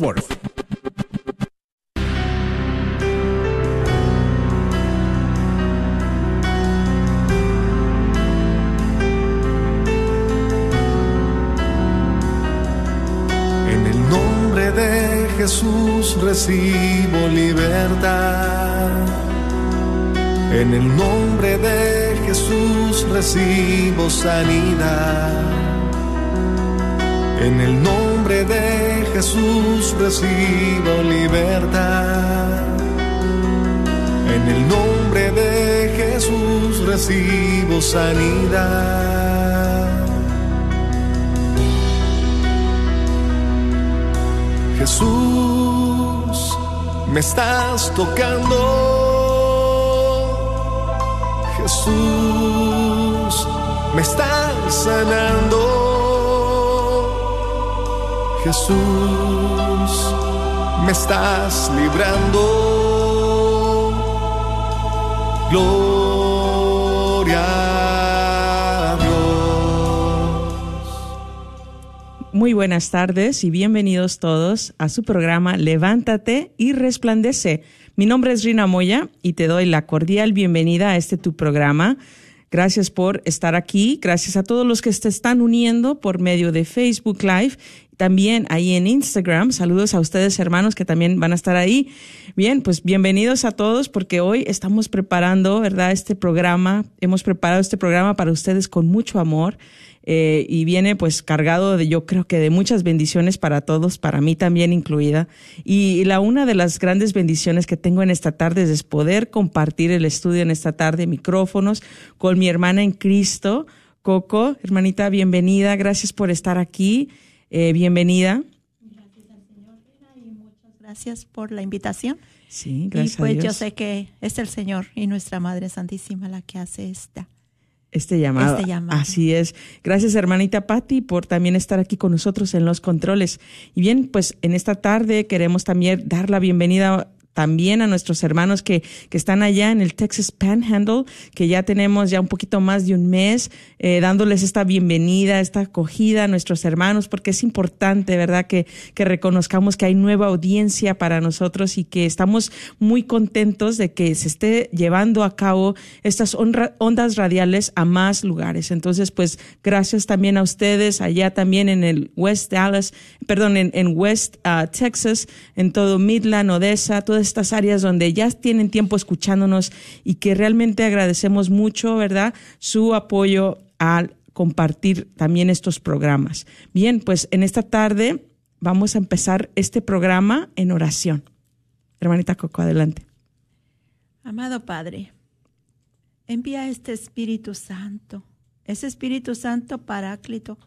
Worth. En el nombre de Jesús recibo libertad. En el nombre de Jesús recibo sanidad. En el nombre de Jesús recibo libertad. En el nombre de Jesús recibo sanidad. Jesús, me estás tocando. Jesús, me estás sanando. Jesús, me estás librando. Gloria a Dios. Muy buenas tardes y bienvenidos todos a su programa Levántate y Resplandece. Mi nombre es Rina Moya y te doy la cordial bienvenida a este tu programa. Gracias por estar aquí. Gracias a todos los que se están uniendo por medio de Facebook Live. También ahí en Instagram. Saludos a ustedes, hermanos, que también van a estar ahí. Bien, pues bienvenidos a todos porque hoy estamos preparando, ¿verdad? Este programa. Hemos preparado este programa para ustedes con mucho amor. Eh, y viene pues cargado de yo creo que de muchas bendiciones para todos, para mí también incluida. Y la una de las grandes bendiciones que tengo en esta tarde es poder compartir el estudio en esta tarde, micrófonos, con mi hermana en Cristo, Coco. Hermanita, bienvenida, gracias por estar aquí, eh, bienvenida. Gracias al Señor y muchas gracias por la invitación. Sí, gracias y pues a Dios. yo sé que es el Señor y nuestra Madre Santísima la que hace esta. Este llamado. Este llamado. Así es. Gracias, hermanita Patti, por también estar aquí con nosotros en los controles. Y bien, pues en esta tarde queremos también dar la bienvenida también a nuestros hermanos que, que están allá en el Texas Panhandle, que ya tenemos ya un poquito más de un mes, eh, dándoles esta bienvenida, esta acogida a nuestros hermanos, porque es importante, ¿verdad?, que, que reconozcamos que hay nueva audiencia para nosotros y que estamos muy contentos de que se esté llevando a cabo estas honra- ondas radiales a más lugares. Entonces, pues, gracias también a ustedes allá también en el West Dallas, perdón, en, en West ah, Texas, en todo Midland, Odessa, estas áreas donde ya tienen tiempo escuchándonos y que realmente agradecemos mucho, ¿verdad?, su apoyo al compartir también estos programas. Bien, pues en esta tarde vamos a empezar este programa en oración. Hermanita Coco, adelante. Amado Padre, envía este Espíritu Santo, ese Espíritu Santo paráclito,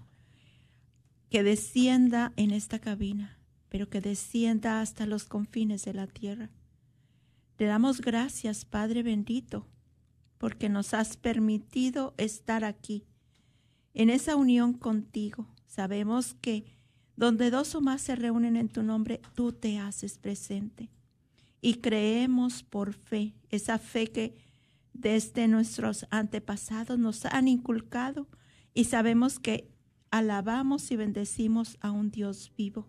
que descienda en esta cabina, pero que descienda hasta los confines de la tierra. Te damos gracias, Padre bendito, porque nos has permitido estar aquí, en esa unión contigo. Sabemos que donde dos o más se reúnen en tu nombre, tú te haces presente. Y creemos por fe, esa fe que desde nuestros antepasados nos han inculcado y sabemos que alabamos y bendecimos a un Dios vivo.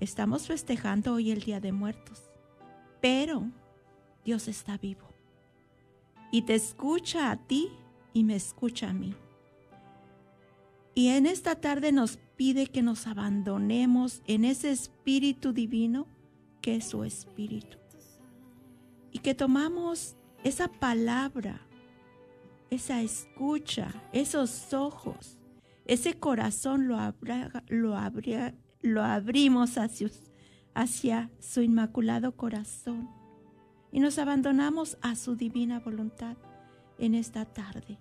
Estamos festejando hoy el Día de Muertos, pero Dios está vivo y te escucha a ti y me escucha a mí. Y en esta tarde nos pide que nos abandonemos en ese espíritu divino que es su espíritu. Y que tomamos esa palabra, esa escucha, esos ojos, ese corazón lo, abra- lo, lo abrimos hacia, su inmaculado corazón y nos abandonamos a su divina voluntad en esta tarde.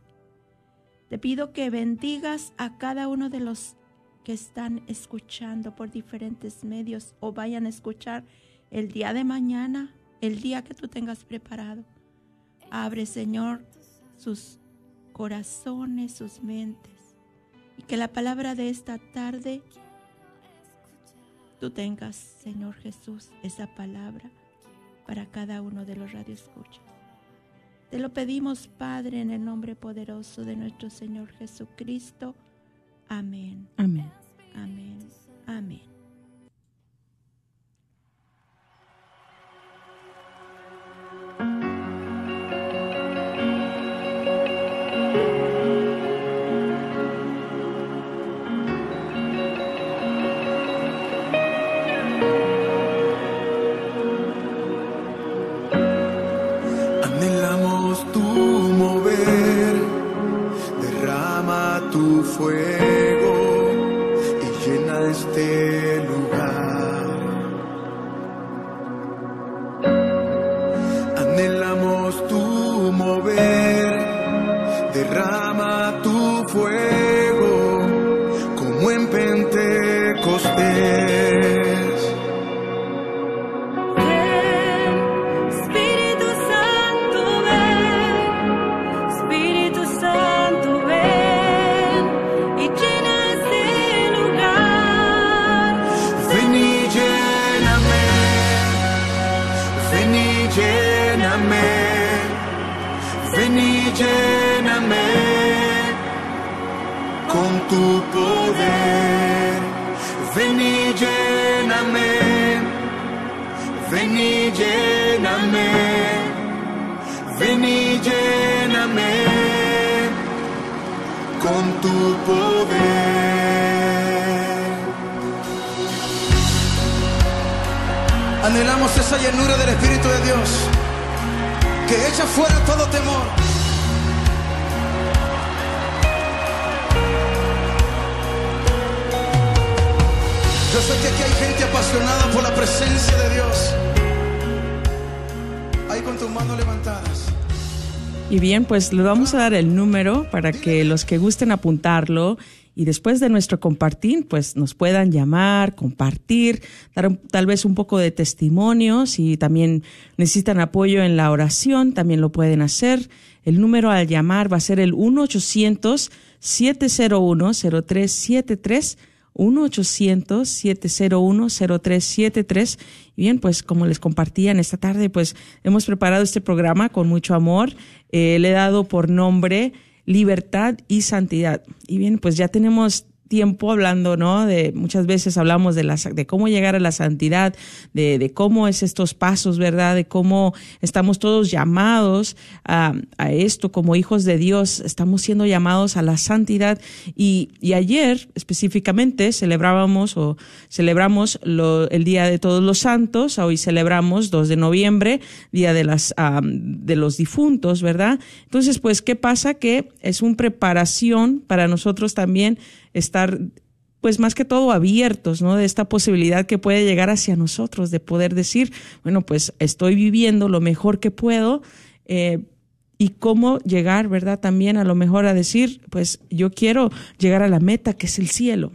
Te pido que bendigas a cada uno de los que están escuchando por diferentes medios o vayan a escuchar el día de mañana, el día que tú tengas preparado. Abre, Señor, sus corazones, sus mentes. Y que la palabra de esta tarde tú tengas, Señor Jesús, esa palabra para cada uno de los radioescuchas. Te lo pedimos, Padre, en el nombre poderoso de nuestro Señor Jesucristo. Amén. Amén. Amén. Amén. derrama tu fuego como en Pentecostés. Lléname, ven y lléname con tu poder. Anhelamos esa llenura del Espíritu de Dios que echa fuera todo temor. Yo sé que aquí hay gente apasionada por la presencia de Dios. Y bien, pues le vamos a dar el número para que los que gusten apuntarlo y después de nuestro compartir, pues nos puedan llamar, compartir, dar tal vez un poco de testimonio. Si también necesitan apoyo en la oración, también lo pueden hacer. El número al llamar va a ser el 1-800-701-0373. 1-800-701-0373. Y bien, pues como les compartía en esta tarde, pues hemos preparado este programa con mucho amor. Eh, le he dado por nombre libertad y santidad. Y bien, pues ya tenemos tiempo hablando, ¿no? De muchas veces hablamos de la, de cómo llegar a la santidad, de, de cómo es estos pasos, ¿verdad? De cómo estamos todos llamados a, a, esto como hijos de Dios, estamos siendo llamados a la santidad. Y, y ayer específicamente celebrábamos o celebramos lo, el Día de Todos los Santos, hoy celebramos 2 de noviembre, Día de las, de los difuntos, ¿verdad? Entonces, pues, ¿qué pasa? Que es una preparación para nosotros también estar pues más que todo abiertos, ¿no? De esta posibilidad que puede llegar hacia nosotros, de poder decir, bueno, pues estoy viviendo lo mejor que puedo, eh, y cómo llegar, ¿verdad? También a lo mejor a decir, pues yo quiero llegar a la meta, que es el cielo.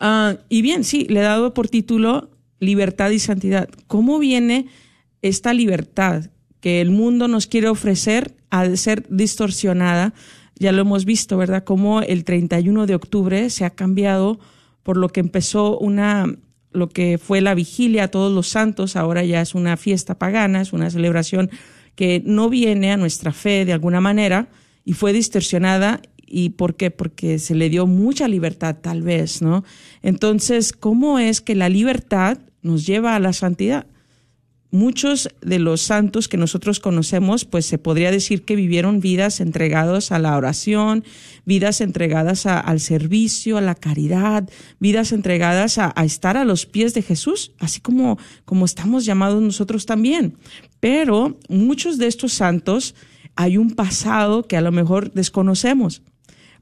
Uh, y bien, sí, le he dado por título Libertad y Santidad. ¿Cómo viene esta libertad que el mundo nos quiere ofrecer a ser distorsionada? Ya lo hemos visto, ¿verdad? Cómo el 31 de octubre se ha cambiado por lo que empezó una, lo que fue la vigilia a todos los santos, ahora ya es una fiesta pagana, es una celebración que no viene a nuestra fe de alguna manera y fue distorsionada. ¿Y por qué? Porque se le dio mucha libertad, tal vez, ¿no? Entonces, ¿cómo es que la libertad nos lleva a la santidad? Muchos de los santos que nosotros conocemos, pues se podría decir que vivieron vidas entregadas a la oración, vidas entregadas al servicio, a la caridad, vidas entregadas a, a, estar a los pies de Jesús, así como, como estamos llamados nosotros también. Pero muchos de estos santos hay un pasado que a lo mejor desconocemos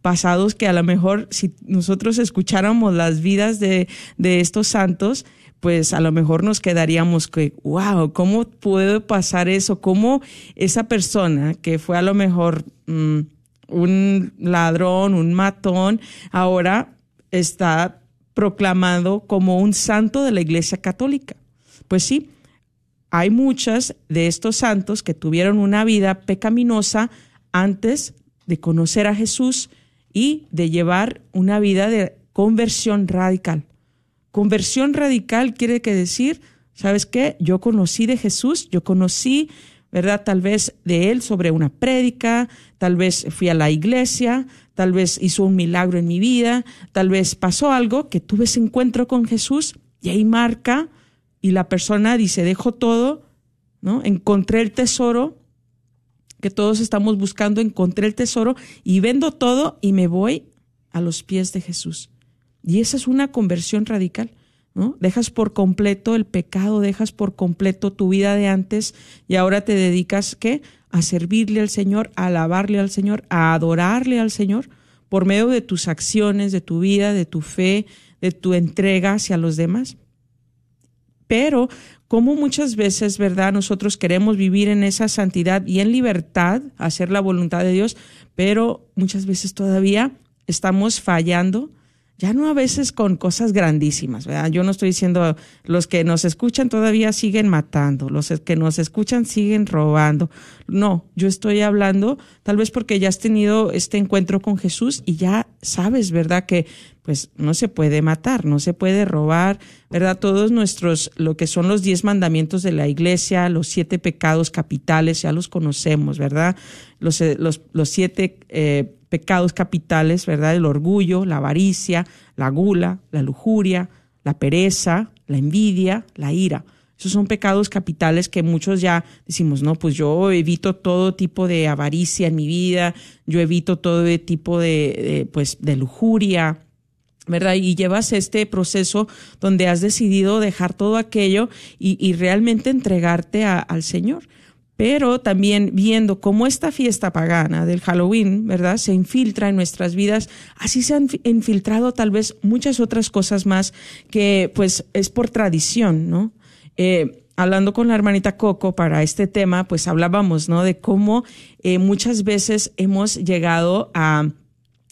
pasados que a lo mejor si nosotros escucháramos las vidas de, de estos santos, pues a lo mejor nos quedaríamos que, wow, ¿cómo puede pasar eso? ¿Cómo esa persona que fue a lo mejor mmm, un ladrón, un matón, ahora está proclamado como un santo de la Iglesia Católica? Pues sí, hay muchas de estos santos que tuvieron una vida pecaminosa antes de conocer a Jesús y de llevar una vida de conversión radical. Conversión radical quiere decir, ¿sabes qué? Yo conocí de Jesús, yo conocí, ¿verdad? Tal vez de él sobre una prédica, tal vez fui a la iglesia, tal vez hizo un milagro en mi vida, tal vez pasó algo que tuve ese encuentro con Jesús y ahí marca y la persona dice, dejo todo, ¿no? Encontré el tesoro que todos estamos buscando, encontré el tesoro y vendo todo y me voy a los pies de Jesús. Y esa es una conversión radical. ¿no? Dejas por completo el pecado, dejas por completo tu vida de antes y ahora te dedicas ¿qué? a servirle al Señor, a alabarle al Señor, a adorarle al Señor por medio de tus acciones, de tu vida, de tu fe, de tu entrega hacia los demás. Pero como muchas veces, ¿verdad? Nosotros queremos vivir en esa santidad y en libertad, hacer la voluntad de Dios, pero muchas veces todavía estamos fallando ya no a veces con cosas grandísimas, ¿verdad? Yo no estoy diciendo los que nos escuchan todavía siguen matando, los que nos escuchan siguen robando. No, yo estoy hablando tal vez porque ya has tenido este encuentro con Jesús y ya sabes, ¿verdad? Que pues no se puede matar, no se puede robar, ¿verdad? Todos nuestros, lo que son los diez mandamientos de la iglesia, los siete pecados capitales, ya los conocemos, ¿verdad? Los, eh, los, los siete eh, pecados capitales, ¿verdad? El orgullo, la avaricia, la gula, la lujuria, la pereza, la envidia, la ira. Esos son pecados capitales que muchos ya decimos, no, pues yo evito todo tipo de avaricia en mi vida, yo evito todo tipo de, pues, de lujuria, ¿verdad? Y llevas este proceso donde has decidido dejar todo aquello y, realmente entregarte al Señor. Pero también viendo cómo esta fiesta pagana del Halloween, ¿verdad? Se infiltra en nuestras vidas, así se han infiltrado tal vez muchas otras cosas más que pues es por tradición, ¿no? Eh, hablando con la hermanita Coco para este tema, pues hablábamos, ¿no? De cómo eh, muchas veces hemos llegado a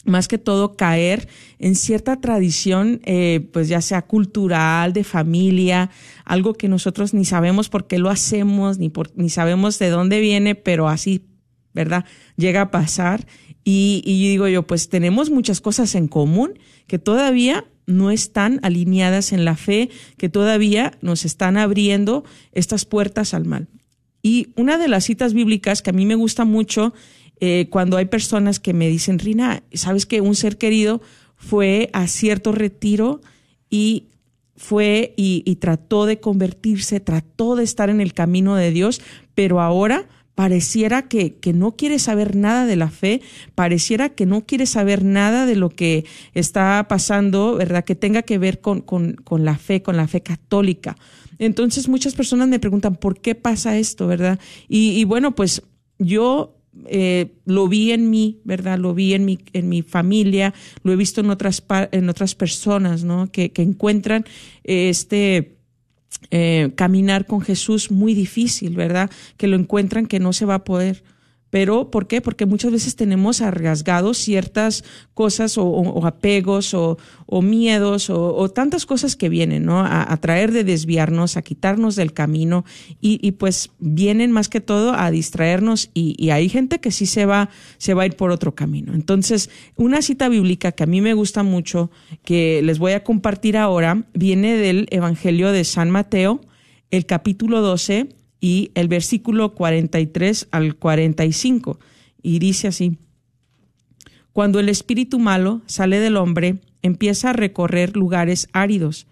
más que todo caer en cierta tradición, eh, pues ya sea cultural, de familia, algo que nosotros ni sabemos por qué lo hacemos, ni, por, ni sabemos de dónde viene, pero así, ¿verdad? Llega a pasar. Y, y digo yo, pues tenemos muchas cosas en común que todavía no están alineadas en la fe, que todavía nos están abriendo estas puertas al mal. Y una de las citas bíblicas que a mí me gusta mucho eh, cuando hay personas que me dicen, Rina, ¿sabes que un ser querido fue a cierto retiro y fue y, trató de convertirse, trató de estar en el camino de Dios, pero ahora pareciera que, que, no quiere saber nada de la fe, pareciera que no quiere saber nada de lo que está pasando, ¿verdad? Que tenga que ver con, con, con la fe, con la fe católica. Entonces muchas personas me preguntan, ¿por qué pasa esto, verdad? Y bueno, pues yo eh, lo vi en mí, ¿verdad? Lo vi en mi, en mi familia, lo he visto en otras, en otras personas, ¿no? Que, que encuentran este eh, caminar con Jesús muy difícil, ¿verdad? Que lo encuentran que no se va a poder. Pero, ¿por qué? Porque muchas veces tenemos arriesgado ciertas cosas o, apegos o, miedos o, tantas cosas que vienen, ¿no? A, traer de desviarnos, a quitarnos del camino y, pues vienen más que todo a distraernos y, hay gente que sí se va, se va a ir por otro camino. Entonces, una cita bíblica que a mí me gusta mucho, que les voy a compartir ahora, viene del Evangelio de San Mateo, el capítulo 12 y el versículo 43 al 45. Y dice así, cuando el espíritu malo sale del hombre, empieza a recorrer lugares áridos,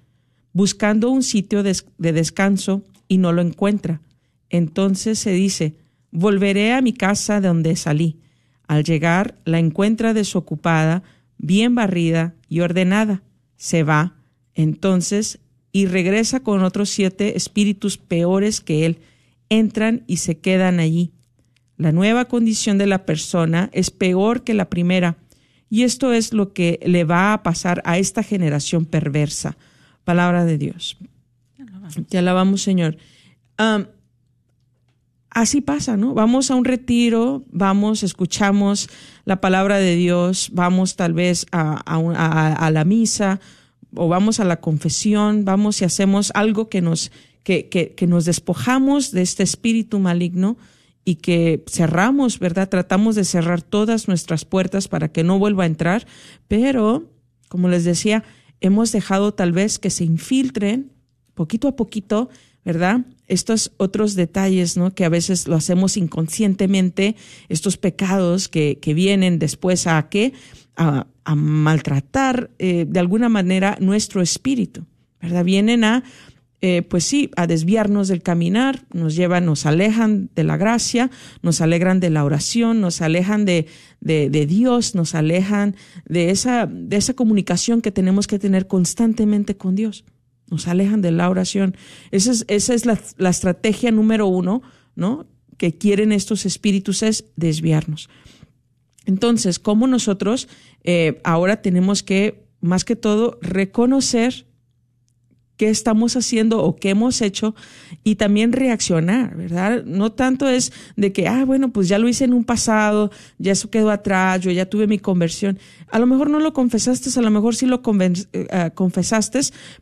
buscando un sitio de, descanso y no lo encuentra. Entonces se dice, volveré a mi casa de donde salí. Al llegar, la encuentra desocupada, bien barrida y ordenada. Se va, entonces, y regresa con otros siete espíritus peores que él, entran y se quedan allí. La nueva condición de la persona es peor que la primera, y esto es lo que le va a pasar a esta generación perversa. Palabra de Dios. Te alabamos, Señor. así pasa, ¿no? Vamos a un retiro, vamos, escuchamos la palabra de Dios, vamos tal vez a, la misa o vamos a la confesión, vamos y hacemos algo que nos que, que, nos despojamos de este espíritu maligno y que cerramos, ¿verdad? Tratamos de cerrar todas nuestras puertas para que no vuelva a entrar, pero, como les decía, hemos dejado tal vez que se infiltren poquito a poquito, ¿verdad? Estos otros detalles, ¿no? Que a veces lo hacemos inconscientemente, estos pecados que, que vienen después a qué? A, maltratar eh, de alguna manera nuestro espíritu, ¿verdad? Vienen a eh, pues sí, a desviarnos del caminar, nos llevan, nos alejan de la gracia, nos alegran de la oración, nos alejan de, de, Dios, nos alejan de esa, de esa comunicación que tenemos que tener constantemente con Dios. Nos alejan de la oración. Esa es, esa es la, la estrategia número uno, ¿no? Que quieren estos espíritus es desviarnos. Entonces, ¿cómo nosotros eh, ahora tenemos que, más que todo, reconocer qué estamos haciendo o qué hemos hecho y también reaccionar, ¿verdad? No tanto es de que, ah, bueno, pues ya lo hice en un pasado, ya eso quedó atrás, yo ya tuve mi conversión. A lo mejor no lo confesaste, a lo mejor sí lo uh, confesaste,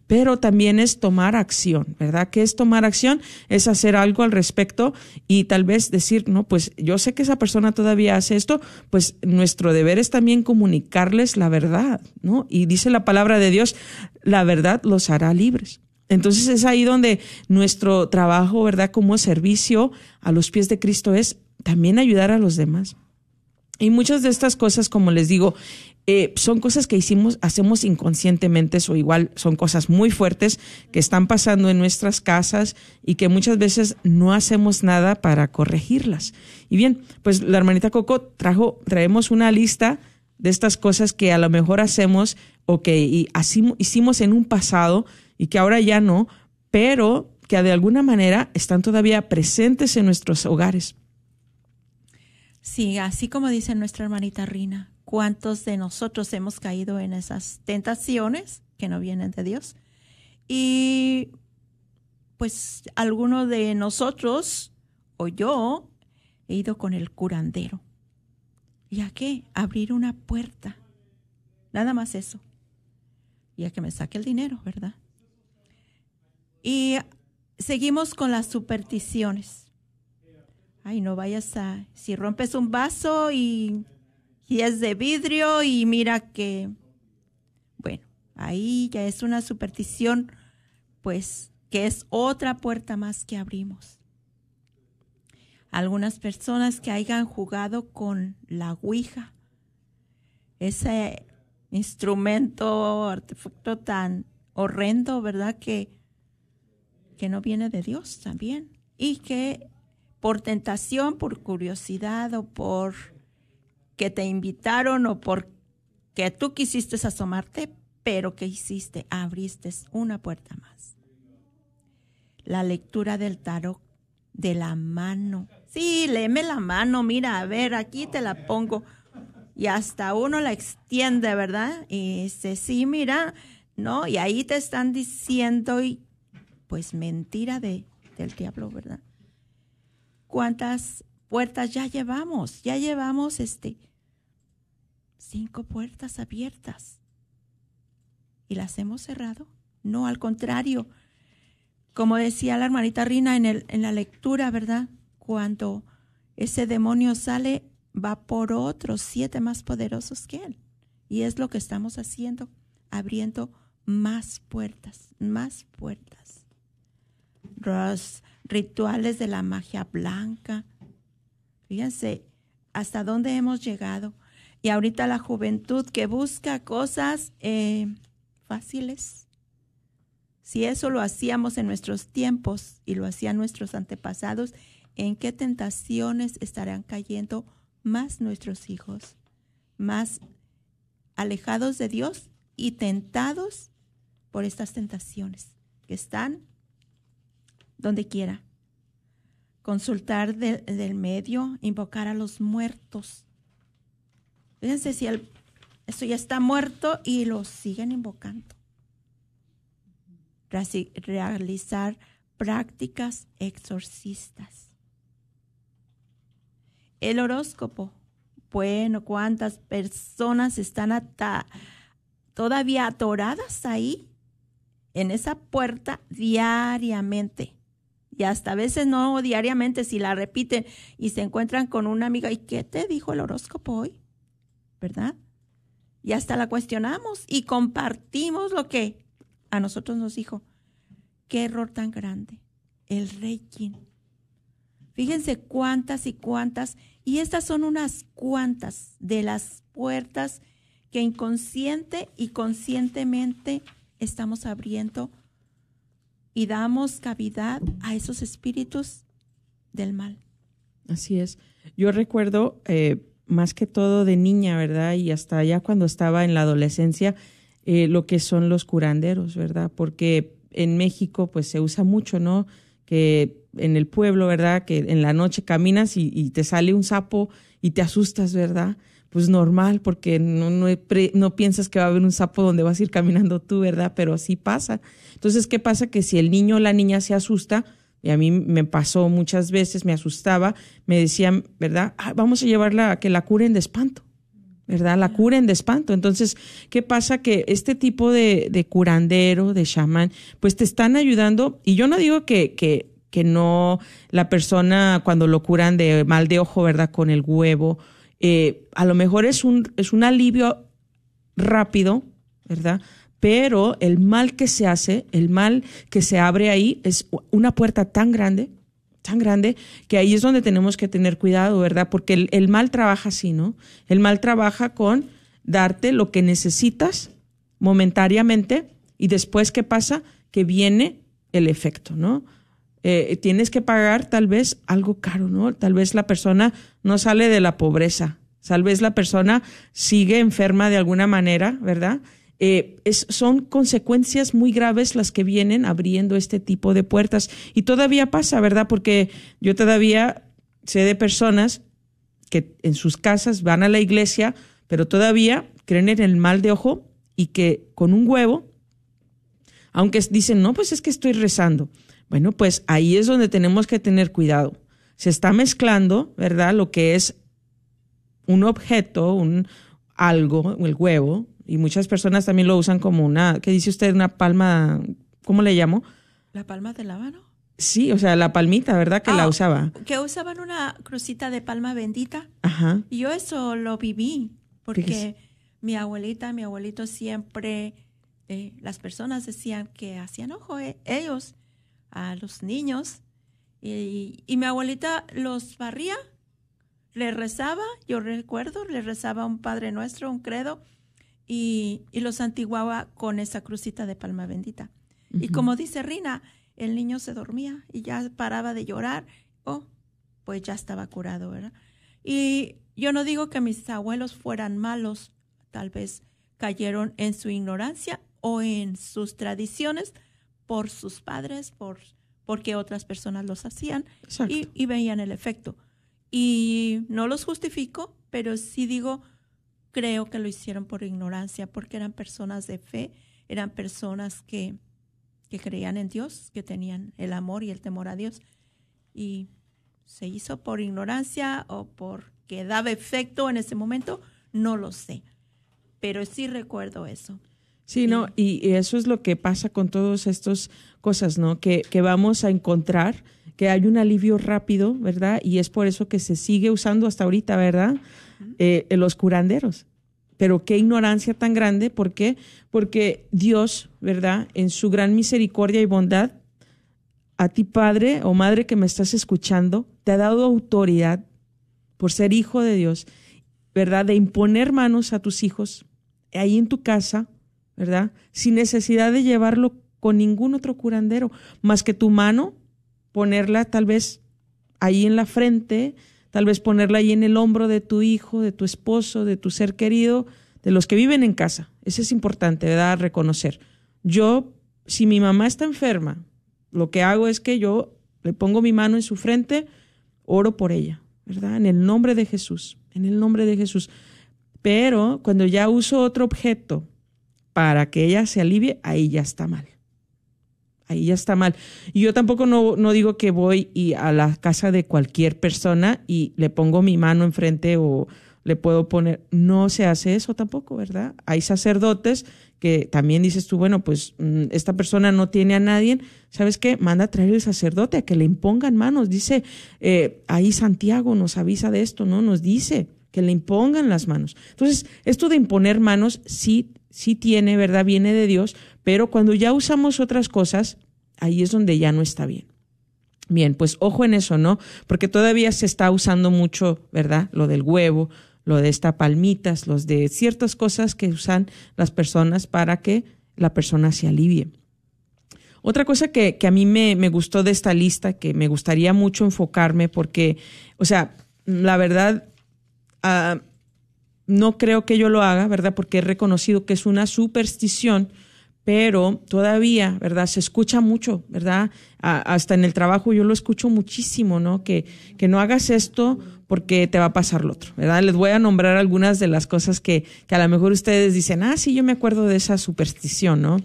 pero también es tomar acción, ¿verdad? ¿Qué es tomar acción? Es hacer algo al respecto y tal vez decir, no, pues yo sé que esa persona todavía hace esto, pues nuestro deber es también comunicarles la verdad, ¿no? Y dice la palabra de Dios, la verdad los hará libres. Entonces es ahí donde nuestro trabajo, ¿verdad? Como servicio a los pies de Cristo es también ayudar a los demás. Y muchas de estas cosas, como les digo, eh, son cosas que hacemos inconscientemente o igual son cosas muy fuertes que están pasando en nuestras casas y que muchas veces no hacemos nada para corregirlas. Y bien, pues la hermanita Coco trajo, traemos una lista de estas cosas que a lo mejor hacemos o que hicimos en un pasado y que ahora ya no, pero que de alguna manera están todavía presentes en nuestros hogares. Sí, así como dice nuestra hermanita Rina, ¿cuántos de nosotros hemos caído en esas tentaciones que no vienen de Dios? Y pues alguno de nosotros o yo he ido con el curandero ¿Y a qué? Abrir una puerta. Nada más eso. Y a que me saque el dinero, ¿verdad? Y seguimos con las supersticiones. Ay, no vayas a... Si rompes un vaso y, es de vidrio y mira que... Bueno, ahí ya es una superstición, pues, que es otra puerta más que abrimos algunas personas que hayan jugado con la Ouija, ese instrumento, artefacto tan horrendo, ¿verdad? Que, que no viene de Dios también. Y que por tentación, por curiosidad o por que te invitaron o por que tú quisiste asomarte, pero que hiciste, abriste una puerta más. La lectura del tarot de la mano. Sí, léeme la mano, mira, a ver, aquí te la pongo. Y hasta uno la extiende, ¿verdad? Y dice, sí, mira, ¿no? Y ahí te están diciendo, y pues mentira de, del diablo, ¿verdad? ¿Cuántas puertas ya llevamos? Ya llevamos este cinco puertas abiertas. ¿Y las hemos cerrado? No, al contrario, como decía la hermanita Rina en, el, en la lectura, ¿verdad? Cuando ese demonio sale, va por otros siete más poderosos que él. Y es lo que estamos haciendo, abriendo más puertas, más puertas. Los rituales de la magia blanca. Fíjense hasta dónde hemos llegado. Y ahorita la juventud que busca cosas eh, fáciles, si eso lo hacíamos en nuestros tiempos y lo hacían nuestros antepasados, ¿en qué tentaciones estarán cayendo más nuestros hijos? Más alejados de Dios y tentados por estas tentaciones que están donde quiera. Consultar del medio, invocar a los muertos. Fíjense si el, esto ya está muerto y lo siguen invocando realizar prácticas exorcistas. El horóscopo. Bueno, ¿cuántas personas están todavía atoradas ahí en esa puerta diariamente? Y hasta a veces no diariamente, si la repiten y se encuentran con una amiga, ¿y qué te dijo el horóscopo hoy? ¿Verdad? Y hasta la cuestionamos y compartimos lo que a nosotros nos dijo, qué error tan grande, el reiki. Fíjense cuántas y cuántas, y estas son unas cuantas de las puertas que inconsciente y conscientemente estamos abriendo y damos cavidad a esos espíritus del mal. Así es. Yo recuerdo eh, más que todo de niña, ¿verdad? Y hasta ya cuando estaba en la adolescencia, eh, lo que son los curanderos, ¿verdad? Porque en México pues se usa mucho, ¿no? Que en el pueblo, ¿verdad? Que en la noche caminas y, te sale un sapo y te asustas, ¿verdad? Pues normal, porque no, no, no, piensas que va a haber un sapo donde vas a ir caminando tú, ¿verdad? Pero sí pasa. Entonces, ¿qué pasa? Que si el niño o la niña se asusta, y a mí me pasó muchas veces, me asustaba, me decían, ¿verdad? Ah, vamos a llevarla a que la curen de espanto. ¿verdad? La curen de espanto. Entonces, ¿qué pasa? Que este tipo de, de curandero, de chamán, pues te están ayudando. Y yo no digo que, que, que no la persona cuando lo curan de mal de ojo, ¿verdad? Con el huevo, eh, a lo mejor es un, es un alivio rápido, ¿verdad? Pero el mal que se hace, el mal que se abre ahí, es una puerta tan grande, tan grande, que ahí es donde tenemos que tener cuidado, ¿verdad? Porque el, el mal trabaja así, ¿no? El mal trabaja con darte lo que necesitas momentáneamente y después, ¿qué pasa? Que viene el efecto, ¿no? Eh, tienes que pagar tal vez algo caro, ¿no? Tal vez la persona no sale de la pobreza, tal vez la persona sigue enferma de alguna manera, ¿verdad? Eh, son consecuencias muy graves las que vienen abriendo este tipo de puertas. Y todavía pasa, ¿verdad? Porque yo todavía sé de personas que en sus casas van a la iglesia, pero todavía creen en el mal de ojo y que con un huevo, aunque dicen, no, pues es que estoy rezando bueno, pues ahí es donde tenemos que tener cuidado. Se está mezclando, ¿verdad? Lo que es un objeto, un algo, el huevo, y muchas personas también lo usan como una, ¿qué dice usted? Una palma, ¿cómo le llamo? ¿La palma de la mano? Sí, o sea, la palmita, ¿verdad? Que la Ah, usaba. Que usaban una crucita de palma bendita. Ajá. Y yo eso lo viví, porque Fíjese. mi abuelita, mi abuelito siempre, eh, las personas decían que hacían ojo eh, ellos a los niños. Y, y mi abuelita los barría, le rezaba, yo recuerdo, le rezaba un Padre Nuestro, un credo, y, y los antiguaba con esa crucita de palma bendita. Y como dice Rina, el niño se dormía y ya paraba de llorar. Oh, pues ya estaba curado, ¿verdad? Y yo no digo que mis abuelos fueran malos, tal vez cayeron en su ignorancia o en sus tradiciones por sus padres, por porque otras personas los hacían y veían el efecto. Y no los justifico, pero sí digo, creo que lo hicieron por ignorancia, porque eran personas de fe, eran personas que, que creían en Dios, que tenían el amor y el temor a Dios. Y se hizo por ignorancia o porque daba efecto en ese momento, no lo sé. Pero sí recuerdo eso. Sí, no, y, eso es lo que pasa con todas estas cosas, ¿no? Que, que vamos a encontrar que hay un alivio rápido, ¿verdad? Y es por eso que se sigue usando hasta ahorita, ¿verdad? Eh, los curanderos. Pero qué ignorancia tan grande, ¿por qué? Porque Dios, ¿verdad? En su gran misericordia y bondad, a ti padre o madre que me estás escuchando, te ha dado autoridad por ser hijo de Dios, ¿verdad? De imponer manos a tus hijos ahí en tu casa, ¿verdad? Sin necesidad de llevarlo con ningún otro curandero, más que tu mano, ponerla tal vez ahí en la frente, tal vez ponerla ahí en el hombro de tu hijo, de tu esposo, de tu ser querido, de los que viven en casa. Eso es importante, ¿verdad? Reconocer. Yo, si mi mamá está enferma, lo que hago es que yo le pongo mi mano en su frente, oro por ella, ¿verdad? En el nombre de Jesús, en el nombre de Jesús. Pero cuando ya uso otro objeto para que ella se alivie, ahí ya está mal. Ahí ya está mal. Y yo tampoco no, no digo que voy y a la casa de cualquier persona y le pongo mi mano enfrente o le puedo poner. No se hace eso tampoco, ¿verdad? Hay sacerdotes que también dices tú, bueno, pues mm, esta persona no tiene a nadie. ¿Sabes qué? Manda a traer el sacerdote a que le impongan manos. Dice, eh, ahí Santiago nos avisa de esto, ¿no? Nos dice que le impongan las manos. Entonces, esto de imponer manos sí, sí tiene, ¿verdad? Viene de Dios, pero cuando ya usamos otras cosas, ahí es donde ya no está bien. Bien, pues ojo en eso, ¿no? Porque todavía se está usando mucho, ¿verdad? Lo del huevo, lo de esta palmitas, los de ciertas cosas que usan las personas para que la persona se alivie. Otra cosa que, que a mí me, me gustó de esta lista, que me gustaría mucho enfocarme, porque, o sea, la verdad, ah, no creo que yo lo haga, ¿verdad? Porque he reconocido que es una superstición, pero todavía, ¿verdad? Se escucha mucho, ¿verdad? hasta en el trabajo yo lo escucho muchísimo, ¿no? Que, que no hagas esto porque te va a pasar lo otro, ¿verdad? Les voy a nombrar algunas de las cosas que, que a lo mejor ustedes dicen, ah, sí, yo me acuerdo de esa superstición, ¿no?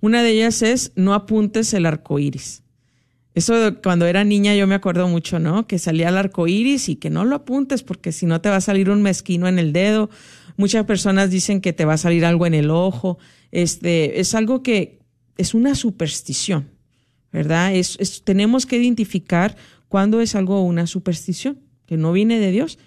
Una de ellas es no apuntes el arco iris. Eso cuando era niña yo me acuerdo mucho, ¿no? Que salía el arco iris y que no lo apuntes porque si no te va a salir un mezquino en el dedo. Muchas personas dicen que te va a salir algo en el ojo. Este, es algo que es una superstición, ¿verdad? Es, tenemos que identificar cuándo es algo una superstición, que no viene de Dios,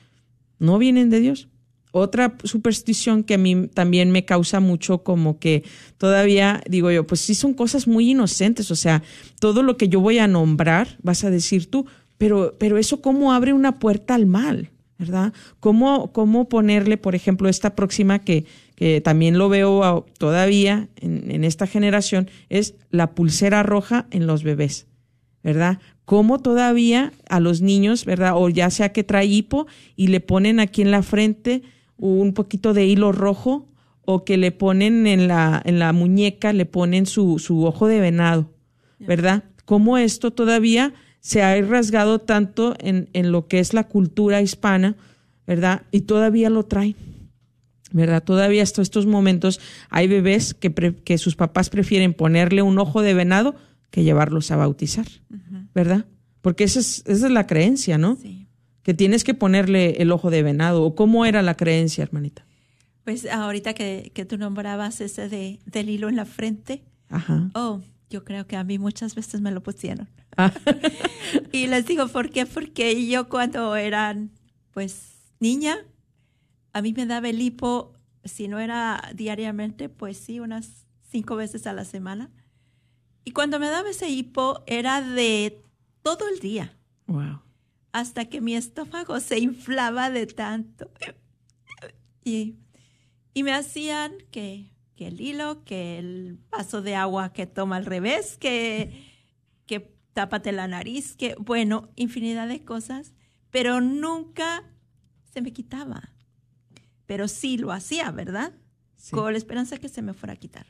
no vienen de Dios. Otra superstición que a mí también me causa mucho como que todavía digo yo, pues sí son cosas muy inocentes, o sea, todo lo que yo voy a nombrar, vas a decir tú, pero, pero eso cómo abre una puerta al mal, ¿verdad? ¿Cómo, cómo ponerle, por ejemplo, esta próxima que, que también lo veo todavía en, esta generación, es la pulsera roja en los bebés, ¿verdad? Cómo todavía a los niños, ¿verdad? O ya sea que trae hipo y le ponen aquí en la frente un poquito de hilo rojo o que le ponen en la, en la muñeca, le ponen su, su ojo de venado, ¿verdad? Cómo esto todavía se ha rasgado tanto en, en lo que es la cultura hispana, ¿verdad? Y todavía lo traen. ¿verdad? Todavía hasta estos momentos hay bebés que, que sus papás prefieren ponerle un ojo de venado que llevarlos a bautizar, ¿verdad? Porque esa es, esa es la creencia, ¿no? Sí. Que tienes que ponerle el ojo de venado. ¿O cómo era la creencia, hermanita? Pues ahorita que, que tú nombrabas ese de, del hilo en la frente. Ajá. Oh, yo creo que a mí muchas veces me lo pusieron. Ah. y les digo, ¿por qué? Porque yo cuando eran, pues, niña, a mí me daba el hipo, si no era diariamente, pues sí, unas cinco veces a la semana. Y cuando me daba ese hipo era de todo el día. Wow. Hasta que mi estómago se inflaba de tanto. Y, y me hacían que, que el hilo, que el vaso de agua que toma al revés, que, que tápate la nariz, que, bueno, infinidad de cosas, pero nunca se me quitaba pero sí lo hacía, ¿verdad? Con la esperanza que se me fuera a quitar.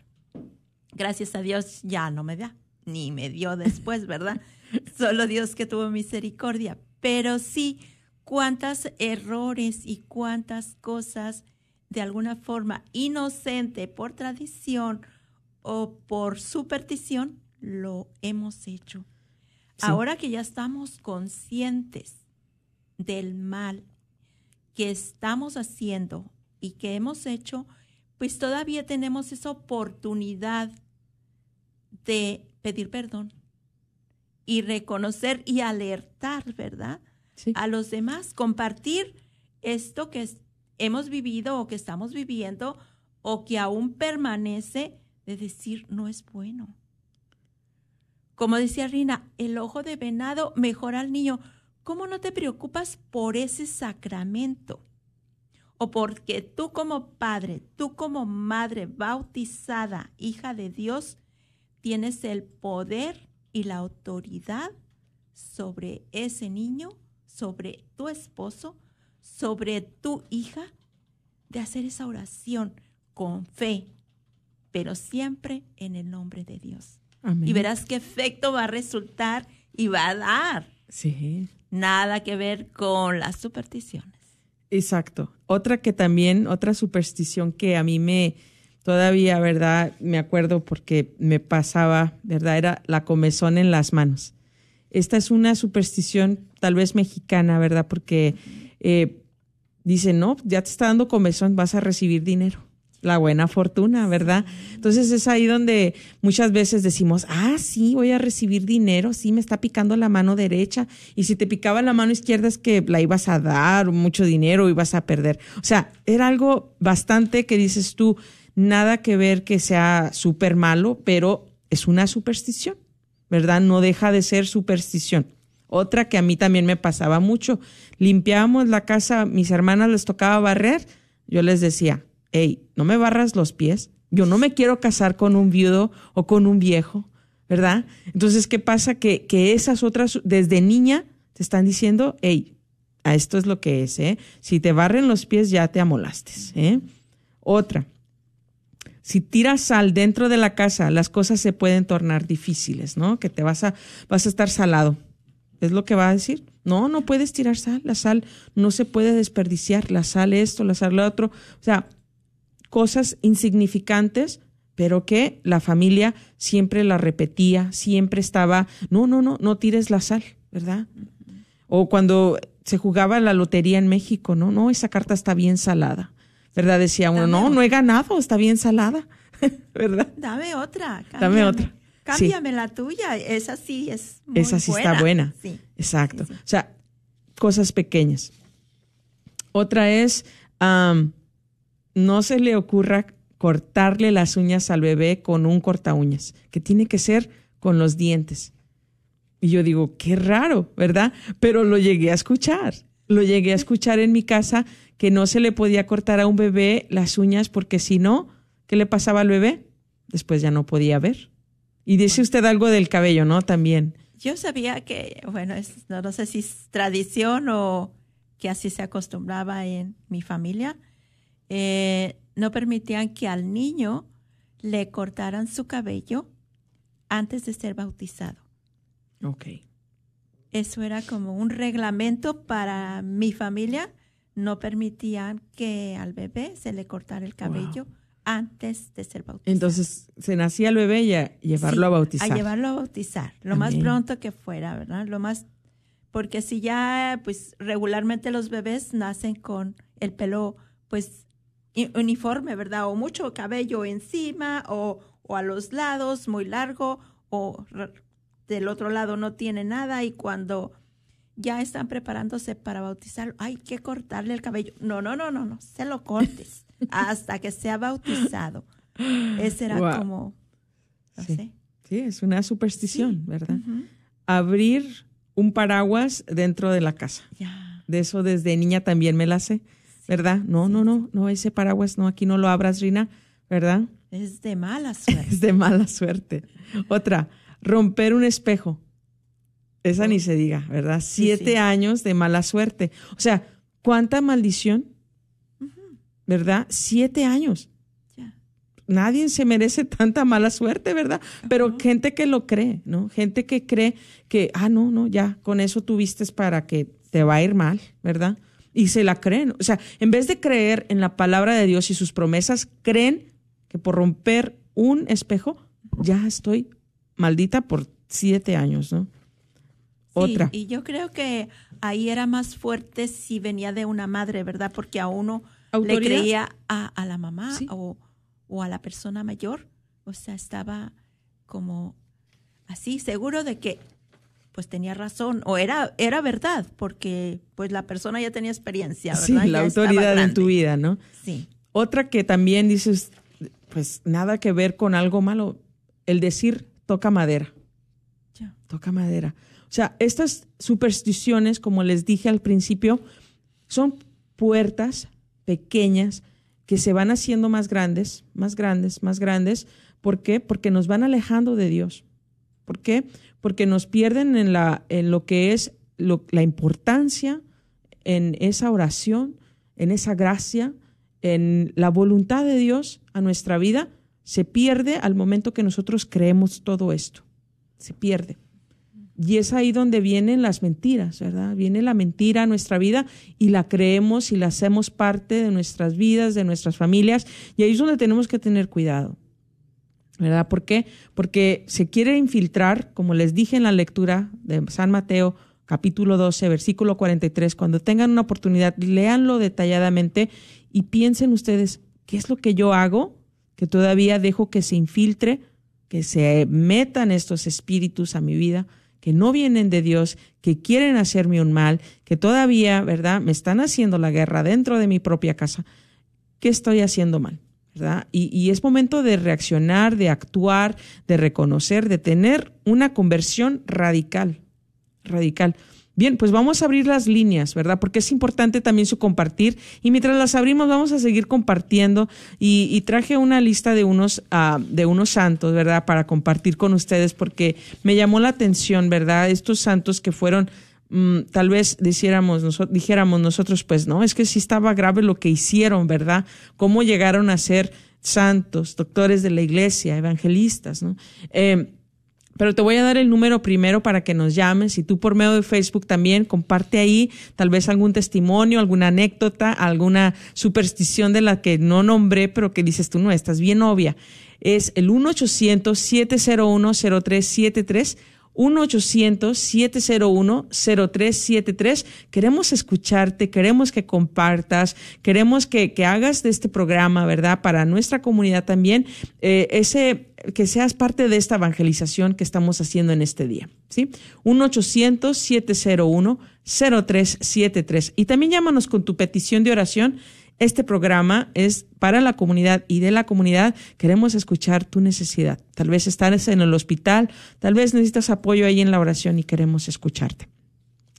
Gracias a Dios ya no me da, ni me dio después, ¿verdad? Solo Dios que tuvo misericordia. Pero sí, cuántos errores y cuántas cosas de alguna forma inocente por tradición o por superstición lo hemos hecho. Ahora que ya estamos conscientes del mal que estamos haciendo y que hemos hecho, pues todavía tenemos esa oportunidad de pedir perdón y reconocer y alertar, ¿verdad? A los demás, compartir esto que hemos vivido o que estamos viviendo o que aún permanece de decir no es bueno. Como decía Rina, el ojo de venado mejora al niño. ¿cómo no te preocupas por ese sacramento? O porque tú como padre, tú como madre bautizada, hija de Dios, tienes el poder y la autoridad sobre ese niño, sobre tu esposo, sobre tu hija, de hacer esa oración con fe, pero siempre en el nombre de Dios. Y verás qué efecto va a resultar y va a dar. Sí nada que ver con las supersticiones. Exacto. Otra que también, otra superstición que a mí me, todavía, ¿verdad? Me acuerdo porque me pasaba, ¿verdad? Era la comezón en las manos. Esta es una superstición tal vez mexicana, ¿verdad? Porque eh, dicen, no, ya te está dando comezón, vas a recibir dinero la buena fortuna, ¿verdad? Entonces es ahí donde muchas veces decimos, ah, sí, voy a recibir dinero, sí, me está picando la mano derecha, y si te picaba la mano izquierda es que la ibas a dar mucho dinero, ibas a perder. O sea, era algo bastante que dices tú, nada que ver que sea súper malo, pero es una superstición, ¿verdad? No deja de ser superstición. Otra que a mí también me pasaba mucho, limpiábamos la casa, mis hermanas les tocaba barrer, yo les decía, hey, no me barras los pies, yo no me quiero casar con un viudo o con un viejo, ¿verdad? Entonces, ¿qué pasa? Que, que esas otras, desde niña, te están diciendo, hey, a esto es lo que es, ¿eh? Si te barren los pies, ya te amolaste, ¿eh? Otra, si tiras sal dentro de la casa, las cosas se pueden tornar difíciles, ¿no? Que te vas a, vas a estar salado. Es lo que va a decir. No, no puedes tirar sal. La sal no se puede desperdiciar. La sal esto, la sal lo otro. O sea, cosas insignificantes, pero que la familia siempre la repetía, siempre estaba, no, no, no, no tires la sal, ¿verdad? O cuando se jugaba la lotería en México, no, no, esa carta está bien salada, ¿verdad? Decía uno, no, no he ganado, está bien salada, ¿verdad? Dame otra. Dame otra. Cámbiame la tuya, esa sí es muy Esa sí está buena. Sí. Exacto. O sea, cosas pequeñas. Otra es, no se le ocurra cortarle las uñas al bebé con un corta uñas, que tiene que ser con los dientes. Y yo digo, qué raro, ¿verdad? Pero lo llegué a escuchar. Lo llegué a escuchar en mi casa que no se le podía cortar a un bebé las uñas porque si no, ¿qué le pasaba al bebé? Después ya no podía ver. Y dice usted algo del cabello, ¿no? También. Yo sabía que, bueno, no, sé si es tradición o que así se acostumbraba en mi familia. Eh, no permitían que al niño le cortaran su cabello antes de ser bautizado. Ok. Eso era como un reglamento para mi familia. No permitían que al bebé se le cortara el cabello antes de ser bautizado. Entonces, se nacía el bebé y a llevarlo a bautizar. A llevarlo a bautizar, lo más pronto que fuera, ¿verdad? Lo más porque si ya pues regularmente los bebés nacen con el pelo pues uniforme, ¿verdad? O mucho cabello encima o, o a los lados muy largo o del otro lado no tiene nada y cuando ya están preparándose para bautizar, hay que cortarle el cabello. No, no, no, no, no, se lo cortes hasta que sea bautizado. Ese era como, sí. Sí, es una superstición, ¿verdad? Abrir un paraguas dentro de la casa. De eso desde niña también me la sé, ¿verdad? No, no, no, no, ese paraguas no, aquí no lo abras, Rina, ¿verdad? Es de mala suerte. es de mala suerte. Otra, romper un espejo. Esa ni se diga, ¿verdad? Siete años de mala suerte. O sea, ¿cuánta maldición ¿verdad? Siete años. Nadie se merece tanta mala suerte, ¿verdad? Pero gente que lo cree, ¿no? Gente que cree que, ah, no, no, ya, con eso tuviste para que te va a ir mal, ¿verdad? Y se la creen. O sea, en vez de creer en la palabra de Dios y sus promesas, creen que por romper un espejo, ya estoy maldita por siete años, ¿no? Otra. Y yo creo que ahí era más fuerte si venía de una madre, ¿verdad? Porque a uno le creía a, la mamá o, a la persona mayor. O sea, estaba como así, seguro de que pues tenía razón o era, era verdad, porque pues la persona ya tenía experiencia, ¿verdad? Sí, la autoridad en tu vida, ¿no? Sí. Otra que también dices, pues nada que ver con algo malo, el decir toca madera. Ya. Toca madera. O sea, estas supersticiones, como les dije al principio, son puertas pequeñas que se van haciendo más grandes, más grandes, más grandes. ¿Por qué? Porque nos van alejando de Dios. ¿Por qué? Porque nos pierden en, la, en lo que es la importancia en esa oración, en esa gracia, en la voluntad de Dios a nuestra vida, se pierde al momento que nosotros creemos todo esto. Se pierde. Y es ahí donde vienen las mentiras, ¿verdad? Viene la mentira a nuestra vida y la creemos y la hacemos parte de nuestras vidas, de nuestras familias. Y ahí es donde tenemos que tener cuidado, ¿verdad? ¿Por qué? Porque se quiere infiltrar, como les dije en la lectura de San Mateo, capítulo 12, versículo 43, cuando tengan una oportunidad, léanlo detalladamente y piensen ustedes, ¿qué es lo que yo hago que todavía dejo que se infiltre, que se metan estos espíritus a mi vida? Que no vienen de Dios, que quieren hacerme un mal, que todavía, ¿verdad?, me están haciendo la guerra dentro de mi propia casa. ¿Qué estoy haciendo mal? ¿verdad? Y, y es momento de reaccionar, de actuar, de reconocer, de tener una conversión radical, radical. Bien, pues vamos a abrir las líneas, ¿verdad? Porque es importante también su compartir. Y mientras las abrimos, vamos a seguir compartiendo. Y, traje una lista de unos, uh, de unos santos, ¿verdad? Para compartir con ustedes, porque me llamó la atención, ¿verdad? Estos santos que fueron, mm, tal vez dijéramos, dijéramos nosotros, pues no, es que sí estaba grave lo que hicieron, ¿verdad? Cómo llegaron a ser santos, doctores de la iglesia, evangelistas, ¿no? Eh, pero te voy a dar el número primero para que nos llames y tú por medio de Facebook también comparte ahí tal vez algún testimonio, alguna anécdota, alguna superstición de la que no nombré, pero que dices tú no, estás bien obvia. Es el 1-800-701-0373 1-800-701-0373. Queremos escucharte, queremos que compartas, queremos que, que, hagas de este programa, ¿verdad? Para nuestra comunidad también, eh, ese que seas parte de esta evangelización que estamos haciendo en este día, ¿sí? 1-800-701-0373. Y también llámanos con tu petición de oración este programa es para la comunidad y de la comunidad queremos escuchar tu necesidad. Tal vez estás en el hospital, tal vez necesitas apoyo ahí en la oración y queremos escucharte.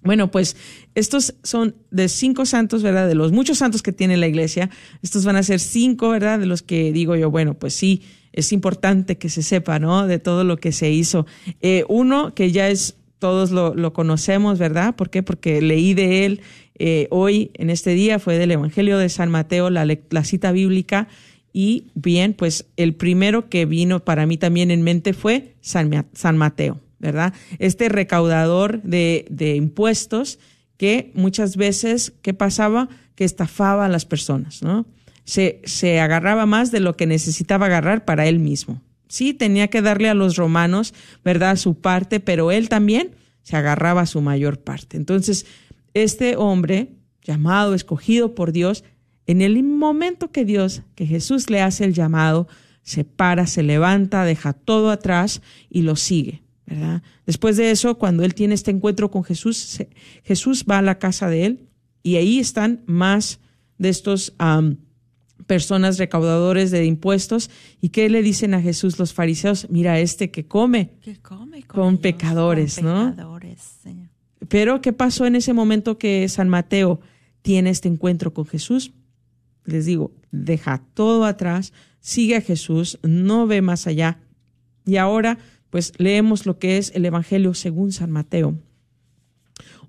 Bueno, pues estos son de cinco santos, ¿verdad? De los muchos santos que tiene la iglesia. Estos van a ser cinco, ¿verdad? De los que digo yo, bueno, pues sí, es importante que se sepa, ¿no? De todo lo que se hizo. Eh, uno que ya es, todos lo, lo conocemos, ¿verdad? ¿Por qué? Porque leí de él eh, hoy, en este día, fue del Evangelio de San Mateo, la, la cita bíblica. Y bien, pues el primero que vino para mí también en mente fue San, Mateo, ¿verdad? Este recaudador de, impuestos que muchas veces, ¿qué pasaba? Que estafaba a las personas, ¿no? Se, se agarraba más de lo que necesitaba agarrar para él mismo. Sí, tenía que darle a los romanos, ¿verdad? Su parte, pero él también se agarraba su mayor parte. Entonces, este hombre, llamado, escogido por Dios, en el momento que Dios, que Jesús le hace el llamado, se para, se levanta, deja todo atrás y lo sigue. ¿verdad? Después de eso, cuando él tiene este encuentro con Jesús, Jesús va a la casa de él y ahí están más de estos personas recaudadores de impuestos. ¿Y qué le dicen a Jesús los fariseos? Mira, este que come, come con, pecadores, con ¿no? Pecadores, Señor. Pero, ¿qué pasó en ese momento que San Mateo tiene este encuentro con Jesús? Les digo, deja todo atrás, sigue a Jesús, no ve más allá. Y ahora, pues leemos lo que es el Evangelio según San Mateo.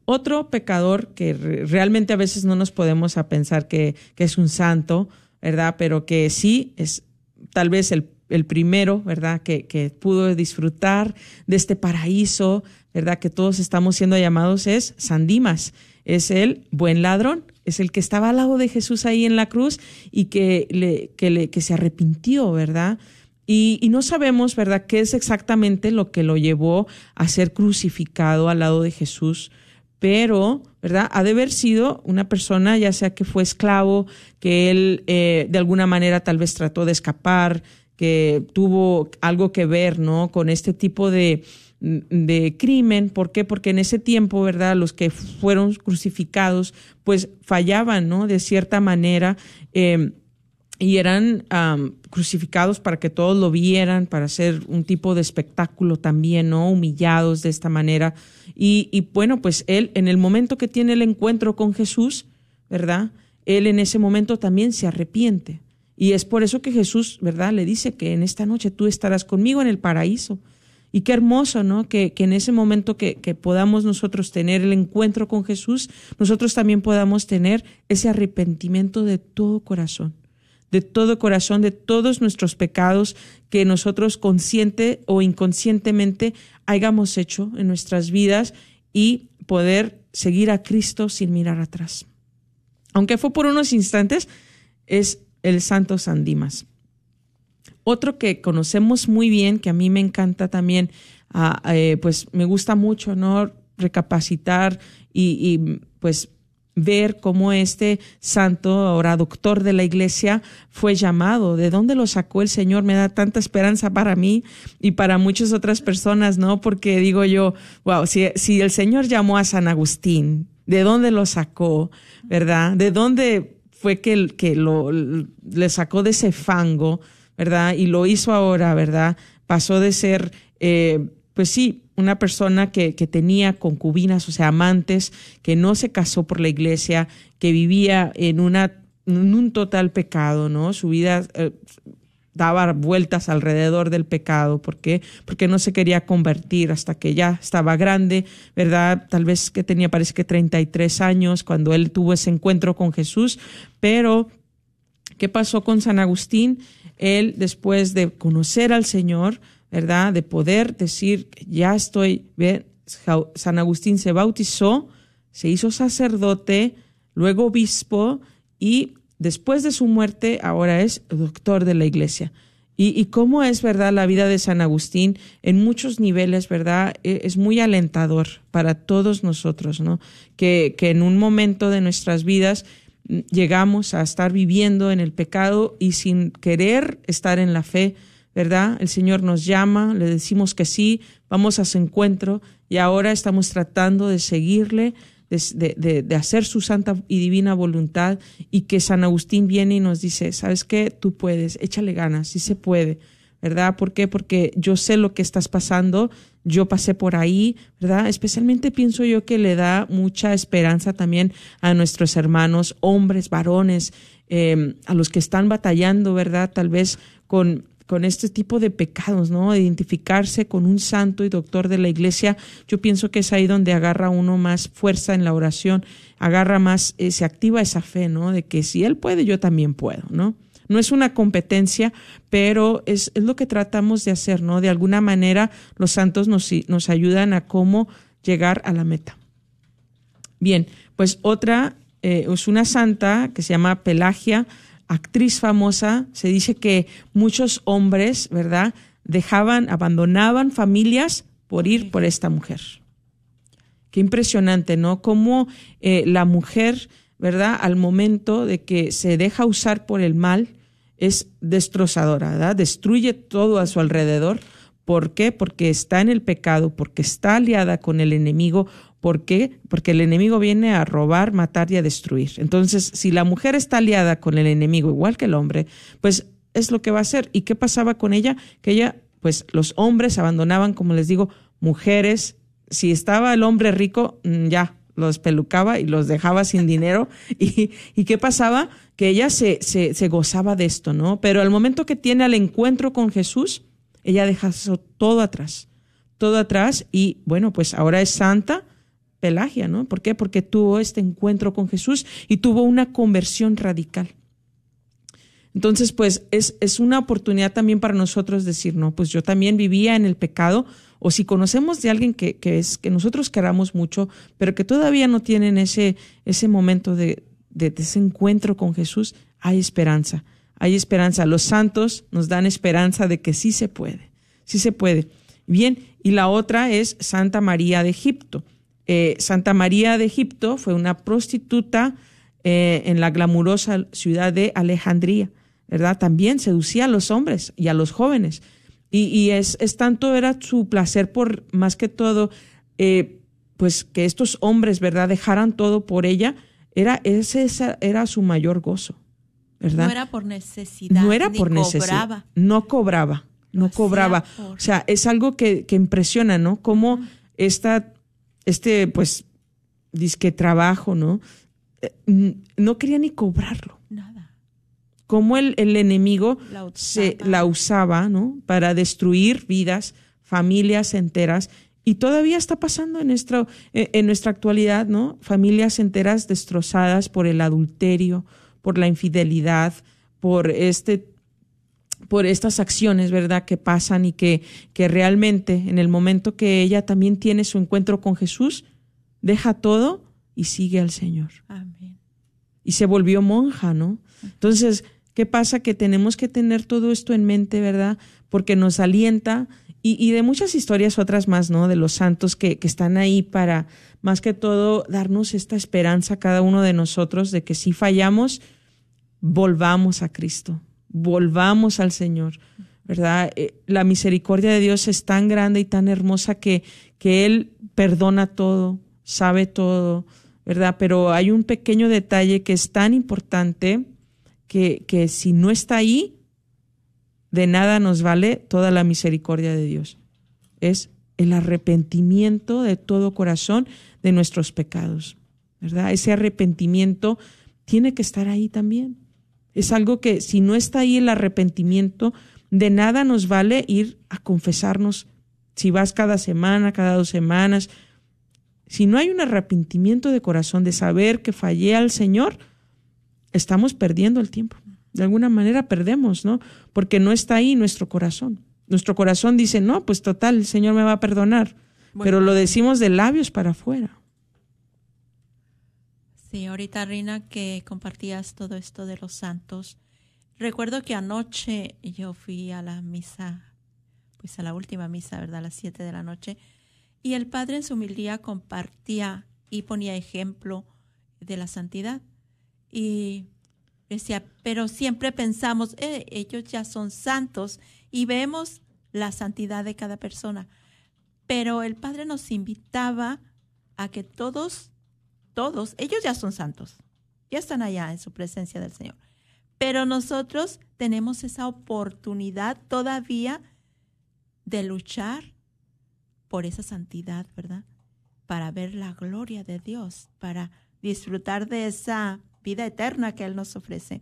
Otro pecador que realmente a veces no nos podemos a pensar que, que es un santo, ¿verdad? Pero que sí es tal vez el, el primero, ¿verdad? Que, pudo disfrutar de este paraíso, ¿verdad? Que todos estamos siendo llamados es Sandimas, es el buen ladrón, es el que estaba al lado de Jesús ahí en la cruz y que, le, que, le, que se arrepintió, ¿verdad? Y, y, no sabemos, ¿verdad?, qué es exactamente lo que lo llevó a ser crucificado al lado de Jesús, pero, ¿verdad?, ha de haber sido una persona, ya sea que fue esclavo, que él eh, de alguna manera tal vez trató de escapar, que tuvo algo que ver, ¿no?, con este tipo de, crimen. ¿Por qué? Porque en ese tiempo, ¿verdad? Los que fueron crucificados, pues fallaban, ¿no? De cierta manera. Eh, y eran crucificados para que todos lo vieran, para hacer un tipo de espectáculo también, ¿no? Humillados de esta manera. Y, y bueno, pues él, en el momento que tiene el encuentro con Jesús, ¿verdad? Él en ese momento también se arrepiente. Y es por eso que Jesús, ¿verdad? Le dice que en esta noche tú estarás conmigo en el paraíso. Y qué hermoso, ¿no? Que, que en ese momento que, que, podamos nosotros tener el encuentro con Jesús, nosotros también podamos tener ese arrepentimiento de todo corazón, de todo corazón, de todos nuestros pecados que nosotros consciente o inconscientemente hayamos hecho en nuestras vidas y poder seguir a Cristo sin mirar atrás. Aunque fue por unos instantes, es el Santo San Dimas. Otro que conocemos muy bien, que a mí me encanta también, ah, eh, pues me gusta mucho, ¿no? Recapacitar y, pues ver cómo este santo, ahora doctor de la iglesia, fue llamado. ¿De dónde lo sacó el Señor? Me da tanta esperanza para mí y para muchas otras personas, ¿no? Porque digo yo, wow, si el Señor llamó a San Agustín, ¿de dónde lo sacó? ¿Verdad? ¿De dónde fue que, que lo, le sacó de ese fango? ¿verdad? Y lo hizo ahora, ¿verdad? Pasó de ser, eh, pues sí, una persona que, que, tenía concubinas, o sea, amantes, que no se casó por la iglesia, que vivía en, una, en un total pecado, ¿no? Su vida eh, daba vueltas alrededor del pecado. ¿Por qué? Porque no se quería convertir hasta que ya estaba grande, ¿verdad? Tal vez que tenía, parece que 33 años cuando él tuvo ese encuentro con Jesús, pero ¿Qué pasó con San Agustín? Él, después de conocer al Señor, ¿verdad? De poder decir, ya estoy, ¿ve? San Agustín se bautizó, se hizo sacerdote, luego obispo y después de su muerte ahora es doctor de la iglesia. Y, cómo es, ¿verdad? La vida de San Agustín en muchos niveles, ¿verdad? E, es muy alentador para todos nosotros, ¿no? Que, que en un momento de nuestras vidas mm, llegamos a estar viviendo en el pecado y sin querer estar en la fe, ¿verdad? El Señor nos llama, le decimos que sí, vamos a su encuentro y ahora estamos tratando de seguirle, de, de, hacer su santa y divina voluntad y que San Agustín viene y nos dice, ¿sabes qué? Tú puedes, échale ganas, sí se puede, ¿verdad? ¿Por qué? Porque yo sé lo que estás pasando, yo pasé por ahí, ¿verdad? Especialmente pienso yo que le da mucha esperanza también a nuestros hermanos, hombres, varones, eh, a los que están batallando, ¿verdad? Tal vez con con este tipo de pecados, ¿no? Identificarse con un santo y doctor de la iglesia, yo pienso que es ahí donde agarra uno más fuerza en la oración, agarra más, eh, se activa esa fe, ¿no? De que si él puede, yo también puedo, ¿no? No es una competencia, pero es, es lo que tratamos de hacer, ¿no? De alguna manera los santos nos, nos ayudan a cómo llegar a la meta. Bien, pues otra eh, es una santa que se llama Pelagia actriz famosa, se dice que muchos hombres, ¿verdad?, dejaban, abandonaban familias por ir por esta mujer. Qué impresionante, ¿no? Cómo eh, la mujer, ¿verdad?, al momento de que se deja usar por el mal, es destrozadora, ¿verdad? Destruye todo a su alrededor. ¿Por qué? Porque está en el pecado, porque está aliada con el enemigo ¿Por qué? Porque el enemigo viene a robar, matar y a destruir. Entonces, si la mujer está aliada con el enemigo, igual que el hombre, pues es lo que va a hacer. ¿Y qué pasaba con ella? Que ella, pues los hombres abandonaban, como les digo, mujeres. Si estaba el hombre rico, mm, ya, los pelucaba y los dejaba sin dinero. ¿Y, qué pasaba? Que ella se, se, se, gozaba de esto, ¿no? Pero al momento que tiene el encuentro con Jesús, ella deja todo atrás, todo atrás y bueno, pues ahora es santa, Pelagia, ¿no? ¿Por qué? Porque tuvo este encuentro con Jesús y tuvo una conversión radical. Entonces, pues es, es una oportunidad también para nosotros decir, no, pues yo también vivía en el pecado, o si conocemos de alguien que, que es, que nosotros queramos mucho, pero que todavía no tienen ese, ese momento de, de ese encuentro con Jesús, hay esperanza, hay esperanza. Los santos nos dan esperanza de que sí se puede, sí se puede. Bien, y la otra es Santa María de Egipto. Eh, Santa María de Egipto fue una prostituta eh, en la glamurosa ciudad de Alejandría, ¿verdad? También seducía a los hombres y a los jóvenes. Y, es, tanto era su placer por, más que todo, eh, pues que estos hombres, ¿verdad?, dejaran todo por ella, era, ese era su mayor gozo, ¿verdad? No era por necesidad. No era por necesidad. Cobraba. No cobraba, no cobraba. O sea, es algo que, que impresiona, ¿no? Cómo esta este, pues, disque trabajo, ¿no? Eh, no quería ni cobrarlo. Nada. Como el, el enemigo se la usaba, ¿no? Para destruir vidas, familias enteras. Y todavía está pasando en, eh, en nuestra actualidad, ¿no? Familias enteras destrozadas por el adulterio, por la infidelidad, por este por estas acciones, ¿verdad?, que pasan y que, que realmente en el momento que ella también tiene su encuentro con Jesús, deja todo y sigue al Señor. Amén. Y se volvió monja, ¿no? Entonces, ¿qué pasa? Que tenemos que tener todo esto en mente, ¿verdad? Porque nos alienta y, y de muchas historias otras más, ¿no? De los santos que, que están ahí para, más que todo, darnos esta esperanza a cada uno de nosotros de que si fallamos, volvamos a Cristo volvamos al Señor, ¿verdad? Eh, la misericordia de Dios es tan grande y tan hermosa que, que Él perdona todo, sabe todo, ¿verdad? Pero hay un pequeño detalle que es tan importante que, que si no está ahí, de nada nos vale toda la misericordia de Dios. Es el arrepentimiento de todo corazón de nuestros pecados, ¿verdad? Ese arrepentimiento tiene que estar ahí también. Es algo que si no está ahí el arrepentimiento, de nada nos vale ir a confesarnos. Si vas cada semana, cada dos semanas, si no hay un arrepentimiento de corazón de saber que fallé al Señor, estamos perdiendo el tiempo. de alguna manera perdemos, ¿no? Porque no está ahí nuestro corazón. Nuestro corazón dice, no, pues total, el Señor me va a perdonar, pero lo decimos de labios para afuera. Sí, ahorita Rina que compartías todo esto de los santos. Recuerdo que anoche yo fui a la misa, pues a la última misa, ¿verdad? A las siete de la noche. Y el Padre en su humildad compartía y ponía ejemplo de la santidad. Y decía, pero siempre pensamos, eh, ellos ya son santos y vemos la santidad de cada persona. Pero el Padre nos invitaba a que todos, todos, ellos ya son santos, ya están allá en su presencia del Señor. Pero nosotros tenemos esa oportunidad todavía de luchar por esa santidad, ¿verdad? Para ver la gloria de Dios, para disfrutar de esa vida eterna que Él nos ofrece.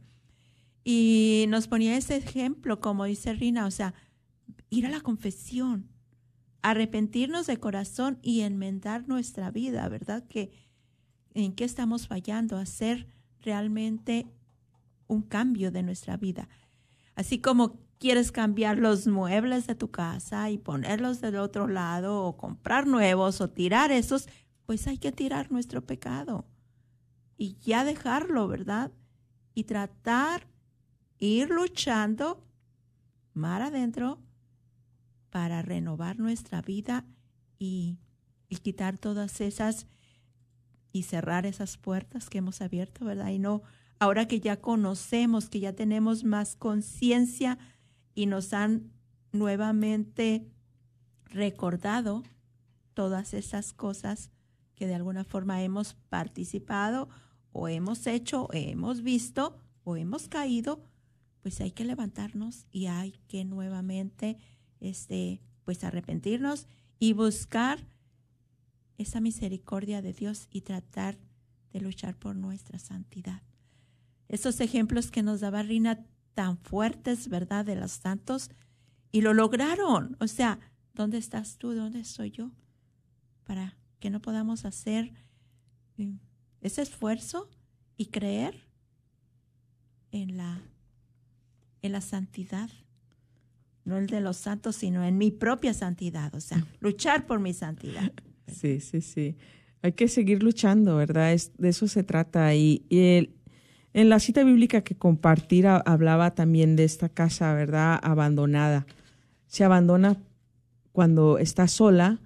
Y nos ponía ese ejemplo, como dice Rina, o sea, ir a la confesión, arrepentirnos de corazón y enmendar nuestra vida, ¿verdad? Que en qué estamos fallando, hacer realmente un cambio de nuestra vida. Así como quieres cambiar los muebles de tu casa y ponerlos del otro lado o comprar nuevos o tirar esos, pues hay que tirar nuestro pecado y ya dejarlo, ¿verdad? Y tratar, ir luchando mar adentro para renovar nuestra vida y, y quitar todas esas y cerrar esas puertas que hemos abierto, ¿verdad? Y no, ahora que ya conocemos, que ya tenemos más conciencia y nos han nuevamente recordado todas esas cosas que de alguna forma hemos participado o hemos hecho, o hemos visto o hemos caído, pues hay que levantarnos y hay que nuevamente este pues arrepentirnos y buscar esa misericordia de Dios y tratar de luchar por nuestra santidad. Esos ejemplos que nos daba Rina tan fuertes, ¿verdad? De los santos y lo lograron. O sea, ¿dónde estás tú? ¿Dónde estoy yo? Para que no podamos hacer mm, ese esfuerzo y creer en la, en la santidad, no el de los santos, sino en mi propia santidad, o sea, luchar por mi santidad. Sí, sí, sí. Hay que seguir luchando, ¿verdad? Es, de eso se trata. Y, y en la cita bíblica que compartir hablaba también de esta casa, ¿verdad? Abandonada. Se abandona cuando está sola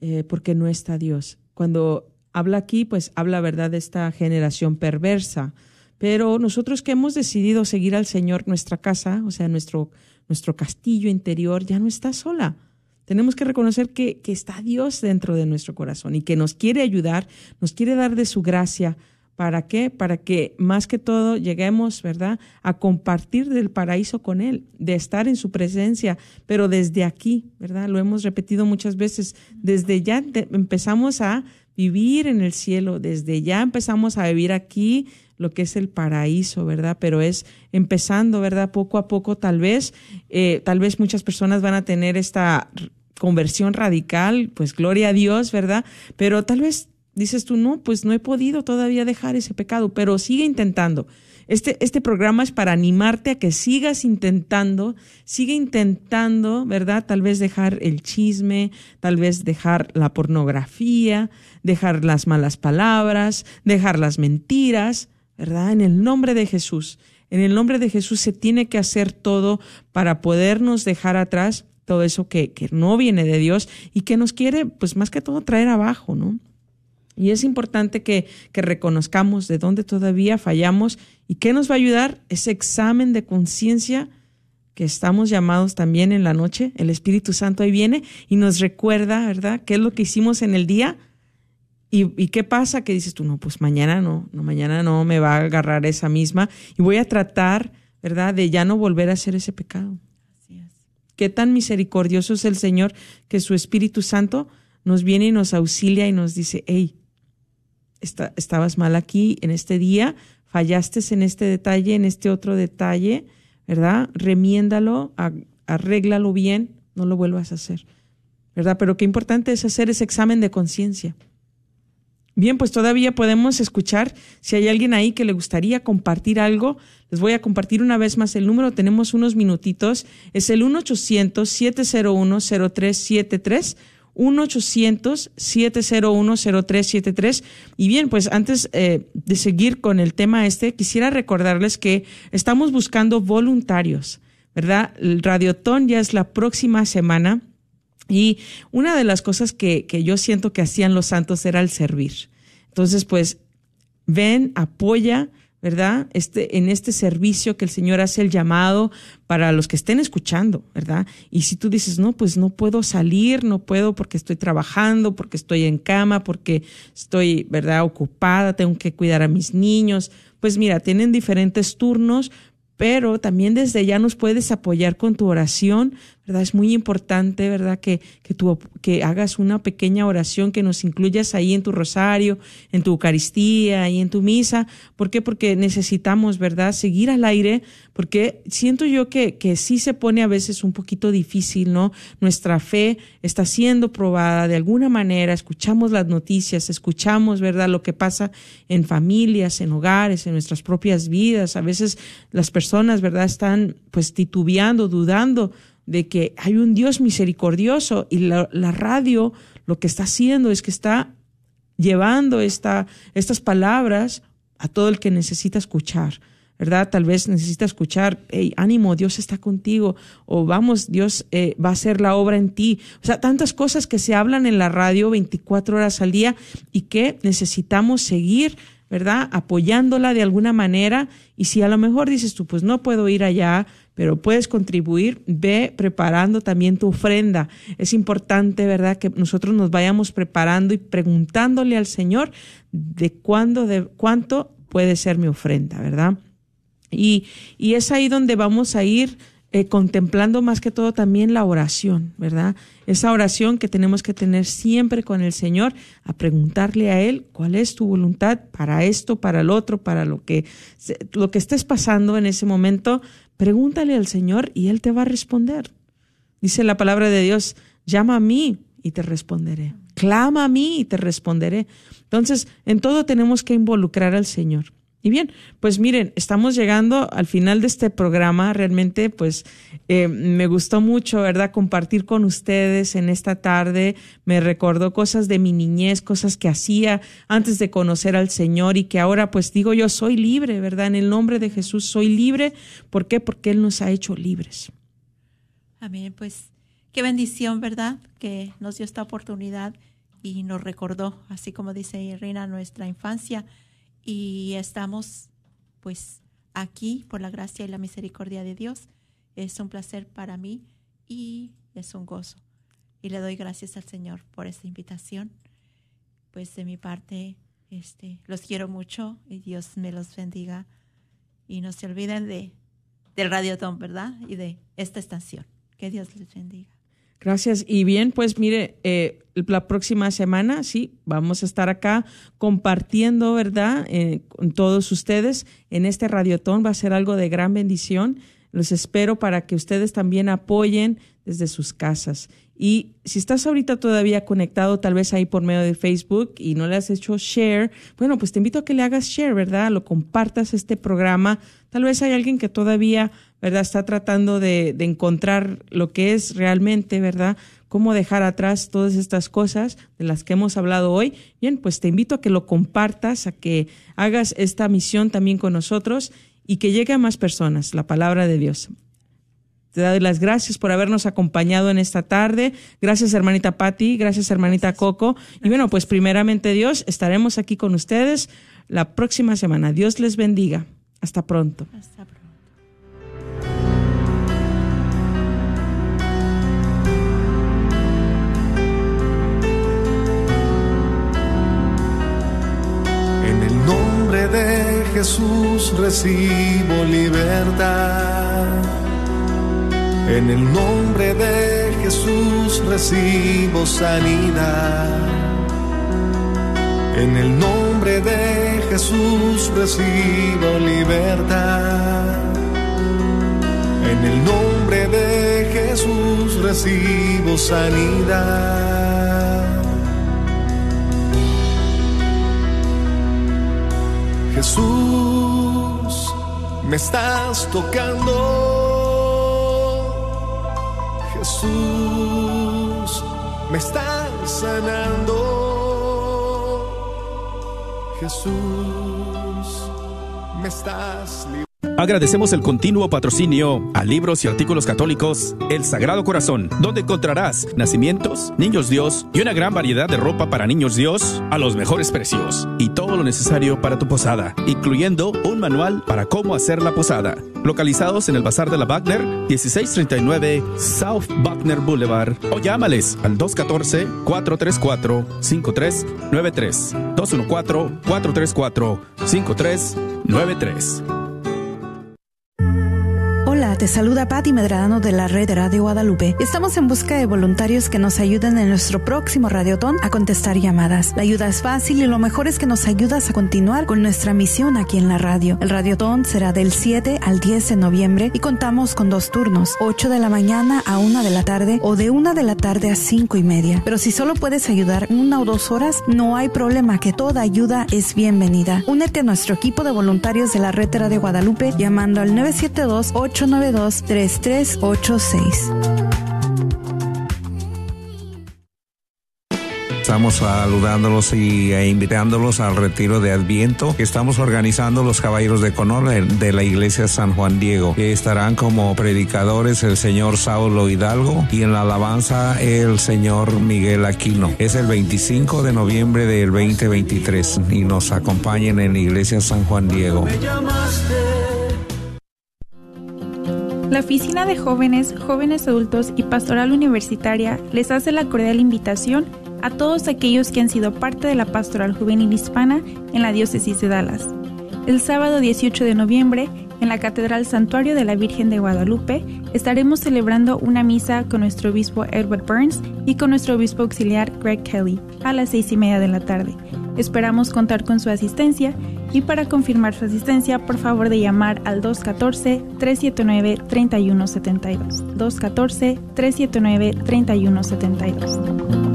eh, porque no está Dios. Cuando habla aquí, pues habla, ¿verdad?, de esta generación perversa. Pero nosotros que hemos decidido seguir al Señor, nuestra casa, o sea, nuestro, nuestro castillo interior, ya no está sola. Tenemos que reconocer que, está Dios dentro de nuestro corazón y que nos quiere ayudar, nos quiere dar de su gracia. ¿Para qué? Para que más que todo lleguemos, ¿verdad?, a compartir del paraíso con Él, de estar en su presencia, pero desde aquí, ¿verdad? Lo hemos repetido muchas veces, desde ya empezamos a vivir en el cielo, desde ya empezamos a vivir aquí lo que es el paraíso, ¿verdad? Pero es empezando, ¿verdad? Poco a poco, tal vez, eh, tal vez muchas personas van a tener esta conversión radical, pues gloria a Dios, ¿verdad? Pero tal vez dices tú, no, pues no he podido todavía dejar ese pecado, pero sigue intentando. Este, este programa es para animarte a que sigas intentando, sigue intentando, ¿verdad? Tal vez dejar el chisme, tal vez dejar la pornografía, dejar las malas palabras, dejar las mentiras, ¿verdad? En el nombre de Jesús. En el nombre de Jesús se tiene que hacer todo para podernos dejar atrás todo eso que, que no viene de Dios y que nos quiere, pues más que todo, traer abajo, ¿no? Y es importante que, que, reconozcamos de dónde todavía fallamos y qué nos va a ayudar ese examen de conciencia que estamos llamados también en la noche. El Espíritu Santo ahí viene y nos recuerda, ¿verdad? ¿Qué es lo que hicimos en el día? ¿Y, y qué pasa? Que dices tú, no, pues mañana no, no, mañana no me va a agarrar esa misma y voy a tratar, ¿verdad? De ya no volver a hacer ese pecado. Qué tan misericordioso es el Señor que su Espíritu Santo nos viene y nos auxilia y nos dice, hey, estabas mal aquí en este día, fallaste en este detalle, en este otro detalle, ¿verdad? Remiéndalo, arréglalo bien, no lo vuelvas a hacer, ¿verdad? Pero qué importante es hacer ese examen de conciencia. Bien, pues todavía podemos escuchar si hay alguien ahí que le gustaría compartir algo. Les voy a compartir una vez más el número. Tenemos unos minutitos. Es el 1-800-701-0373. 1-800-701-0373. Y bien, pues antes eh, de seguir con el tema este, quisiera recordarles que estamos buscando voluntarios, ¿verdad? El Radiotón ya es la próxima semana. Y una de las cosas que, que yo siento que hacían los santos era el servir. Entonces, pues, ven, apoya, ¿verdad? Este, en este servicio que el Señor hace el llamado para los que estén escuchando, ¿verdad? Y si tú dices, no, pues no puedo salir, no puedo porque estoy trabajando, porque estoy en cama, porque estoy, ¿verdad? Ocupada, tengo que cuidar a mis niños. Pues mira, tienen diferentes turnos, pero también desde ya nos puedes apoyar con tu oración, Es muy importante, ¿verdad? Que, que, tú, que hagas una pequeña oración, que nos incluyas ahí en tu rosario, en tu Eucaristía y en tu misa. ¿Por qué? Porque necesitamos, ¿verdad? Seguir al aire, porque siento yo que, que sí se pone a veces un poquito difícil, ¿no? Nuestra fe está siendo probada de alguna manera, escuchamos las noticias, escuchamos, ¿verdad? Lo que pasa en familias, en hogares, en nuestras propias vidas. A veces las personas, ¿verdad? Están pues titubeando, dudando de que hay un Dios misericordioso y la, radio lo que está haciendo es que está llevando esta, estas palabras a todo el que necesita escuchar. ¿verdad? Tal vez necesita escuchar, hey, ánimo, Dios está contigo, o vamos, Dios eh, va a hacer la obra en ti. O sea, tantas cosas que se hablan en la radio 24 horas al día y que necesitamos seguir, ¿verdad? Apoyándola de alguna manera. Y si a lo mejor dices tú, pues no puedo ir allá, pero puedes contribuir, ve preparando también tu ofrenda. Es importante, ¿verdad?, que nosotros nos vayamos preparando y preguntándole al Señor de cuándo, de cuánto puede ser mi ofrenda, ¿verdad? Y, es ahí donde vamos a ir eh, contemplando más que todo también la oración, ¿verdad? Esa oración que tenemos que tener siempre con el Señor, a preguntarle a Él cuál es tu voluntad para esto, para el otro, para lo que, lo que estés pasando en ese momento, Pregúntale al Señor y Él te va a responder. Dice la palabra de Dios, llama a mí y te responderé. Clama a mí y te responderé. Entonces, en todo tenemos que involucrar al Señor. Y bien, pues miren, estamos llegando al final de este programa. Realmente, pues eh, me gustó mucho, ¿verdad? Compartir con ustedes en esta tarde. Me recordó cosas de mi niñez, cosas que hacía antes de conocer al Señor y que ahora, pues digo yo, soy libre, ¿verdad? En el nombre de Jesús soy libre. ¿Por qué? Porque Él nos ha hecho libres. Amén. Pues qué bendición, ¿verdad? Que nos dio esta oportunidad y nos recordó, así como dice Irina, nuestra infancia y estamos pues aquí por la gracia y la misericordia de Dios. Es un placer para mí y es un gozo. Y le doy gracias al Señor por esta invitación. Pues de mi parte, este, los quiero mucho y Dios me los bendiga. Y no se olviden de del Radiotón, ¿verdad? Y de esta estación. Que Dios les bendiga. Gracias. Y bien, pues mire, eh, la próxima semana, sí, vamos a estar acá compartiendo, ¿verdad? Eh, con todos ustedes en este radiotón. Va a ser algo de gran bendición. Los espero para que ustedes también apoyen desde sus casas. Y si estás ahorita todavía conectado, tal vez ahí por medio de Facebook y no le has hecho share, bueno, pues te invito a que le hagas share, ¿verdad? Lo compartas este programa. Tal vez hay alguien que todavía ¿verdad? Está tratando de, de encontrar lo que es realmente, ¿verdad? Cómo dejar atrás todas estas cosas de las que hemos hablado hoy. Bien, pues te invito a que lo compartas, a que hagas esta misión también con nosotros y que llegue a más personas la palabra de Dios. Te doy las gracias por habernos acompañado en esta tarde. Gracias, hermanita Patti. Gracias, hermanita Coco. Y bueno, pues primeramente Dios, estaremos aquí con ustedes la próxima semana. Dios les bendiga. Hasta pronto. Hasta pronto. Jesús recibo libertad. En el nombre de Jesús recibo sanidad. En el nombre de Jesús recibo libertad. En el nombre de Jesús recibo sanidad. Jesús, me estás tocando. Jesús, me estás sanando. Jesús, me estás. Agradecemos el continuo patrocinio a libros y artículos católicos El Sagrado Corazón, donde encontrarás nacimientos, niños Dios y una gran variedad de ropa para niños Dios a los mejores precios y todo lo necesario para tu posada, incluyendo un manual para cómo hacer la posada. Localizados en el Bazar de la Wagner, 1639 South Wagner Boulevard o llámales al 214-434-5393. 214-434-5393. Te saluda Patti Medrano de la red Radio Guadalupe. Estamos en busca de voluntarios que nos ayuden en nuestro próximo radiotón a contestar llamadas. La ayuda es fácil y lo mejor es que nos ayudas a continuar con nuestra misión aquí en la radio. El radiotón será del 7 al 10 de noviembre y contamos con dos turnos, 8 de la mañana a 1 de la tarde o de 1 de la tarde a 5 y media. Pero si solo puedes ayudar una o dos horas, no hay problema que toda ayuda es bienvenida. Únete a nuestro equipo de voluntarios de la red Radio Guadalupe llamando al 972 8 892-3386. Estamos saludándolos y e invitándolos al retiro de Adviento que estamos organizando los Caballeros de Conor de la Iglesia San Juan Diego. Que estarán como predicadores el señor Saulo Hidalgo y en la alabanza el señor Miguel Aquino. Es el 25 de noviembre del 2023 y nos acompañen en la Iglesia San Juan Diego. La Oficina de Jóvenes, Jóvenes Adultos y Pastoral Universitaria les hace la cordial invitación a todos aquellos que han sido parte de la Pastoral Juvenil Hispana en la Diócesis de Dallas. El sábado 18 de noviembre, en la Catedral Santuario de la Virgen de Guadalupe, estaremos celebrando una misa con nuestro obispo Edward Burns y con nuestro obispo auxiliar Greg Kelly a las seis y media de la tarde. Esperamos contar con su asistencia y para confirmar su asistencia, por favor de llamar al 214-379-3172. 214-379-3172.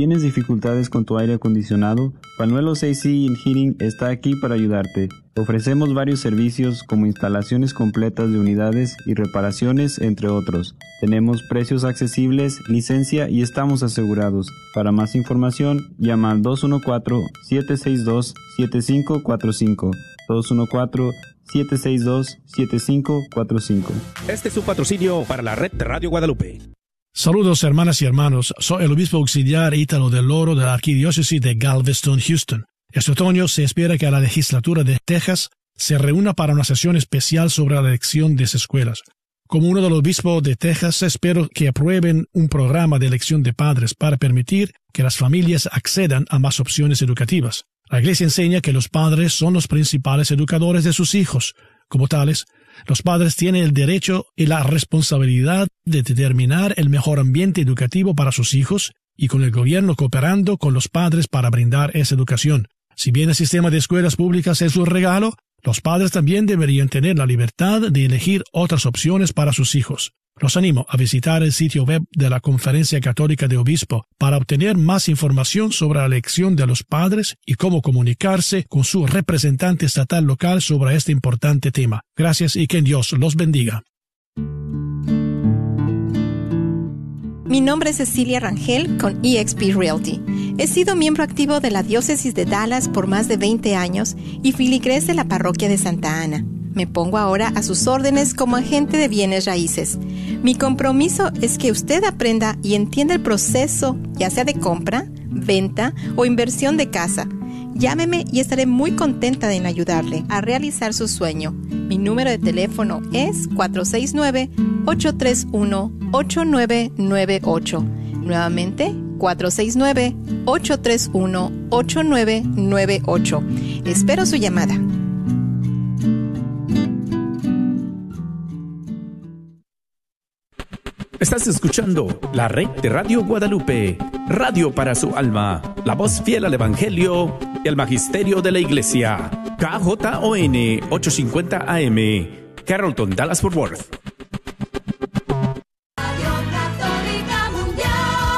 ¿Tienes dificultades con tu aire acondicionado? Panuelos AC Heating está aquí para ayudarte. Ofrecemos varios servicios como instalaciones completas de unidades y reparaciones, entre otros. Tenemos precios accesibles, licencia y estamos asegurados. Para más información, llama al 214-762-7545. 214-762-7545. Este es su patrocinio para la red Radio Guadalupe. Saludos hermanas y hermanos, soy el obispo auxiliar Ítalo del Oro de la Arquidiócesis de Galveston, Houston. Este otoño se espera que la legislatura de Texas se reúna para una sesión especial sobre la elección de escuelas. Como uno de los obispos de Texas, espero que aprueben un programa de elección de padres para permitir que las familias accedan a más opciones educativas. La Iglesia enseña que los padres son los principales educadores de sus hijos. Como tales, los padres tienen el derecho y la responsabilidad de determinar el mejor ambiente educativo para sus hijos y con el gobierno cooperando con los padres para brindar esa educación. Si bien el sistema de escuelas públicas es un regalo, los padres también deberían tener la libertad de elegir otras opciones para sus hijos. Los animo a visitar el sitio web de la Conferencia Católica de Obispo para obtener más información sobre la elección de los padres y cómo comunicarse con su representante estatal local sobre este importante tema. Gracias y que Dios los bendiga. Mi nombre es Cecilia Rangel con eXp Realty. He sido miembro activo de la Diócesis de Dallas por más de 20 años y filigres de la Parroquia de Santa Ana. Me pongo ahora a sus órdenes como agente de bienes raíces. Mi compromiso es que usted aprenda y entienda el proceso, ya sea de compra, venta o inversión de casa. Llámeme y estaré muy contenta en ayudarle a realizar su sueño. Mi número de teléfono es 469-831-8998. Nuevamente, 469-831-8998. Espero su llamada. Estás escuchando la red de Radio Guadalupe, radio para su alma, la voz fiel al Evangelio y al Magisterio de la Iglesia. KJON 850 AM, Carrollton, Dallas Fort Worth.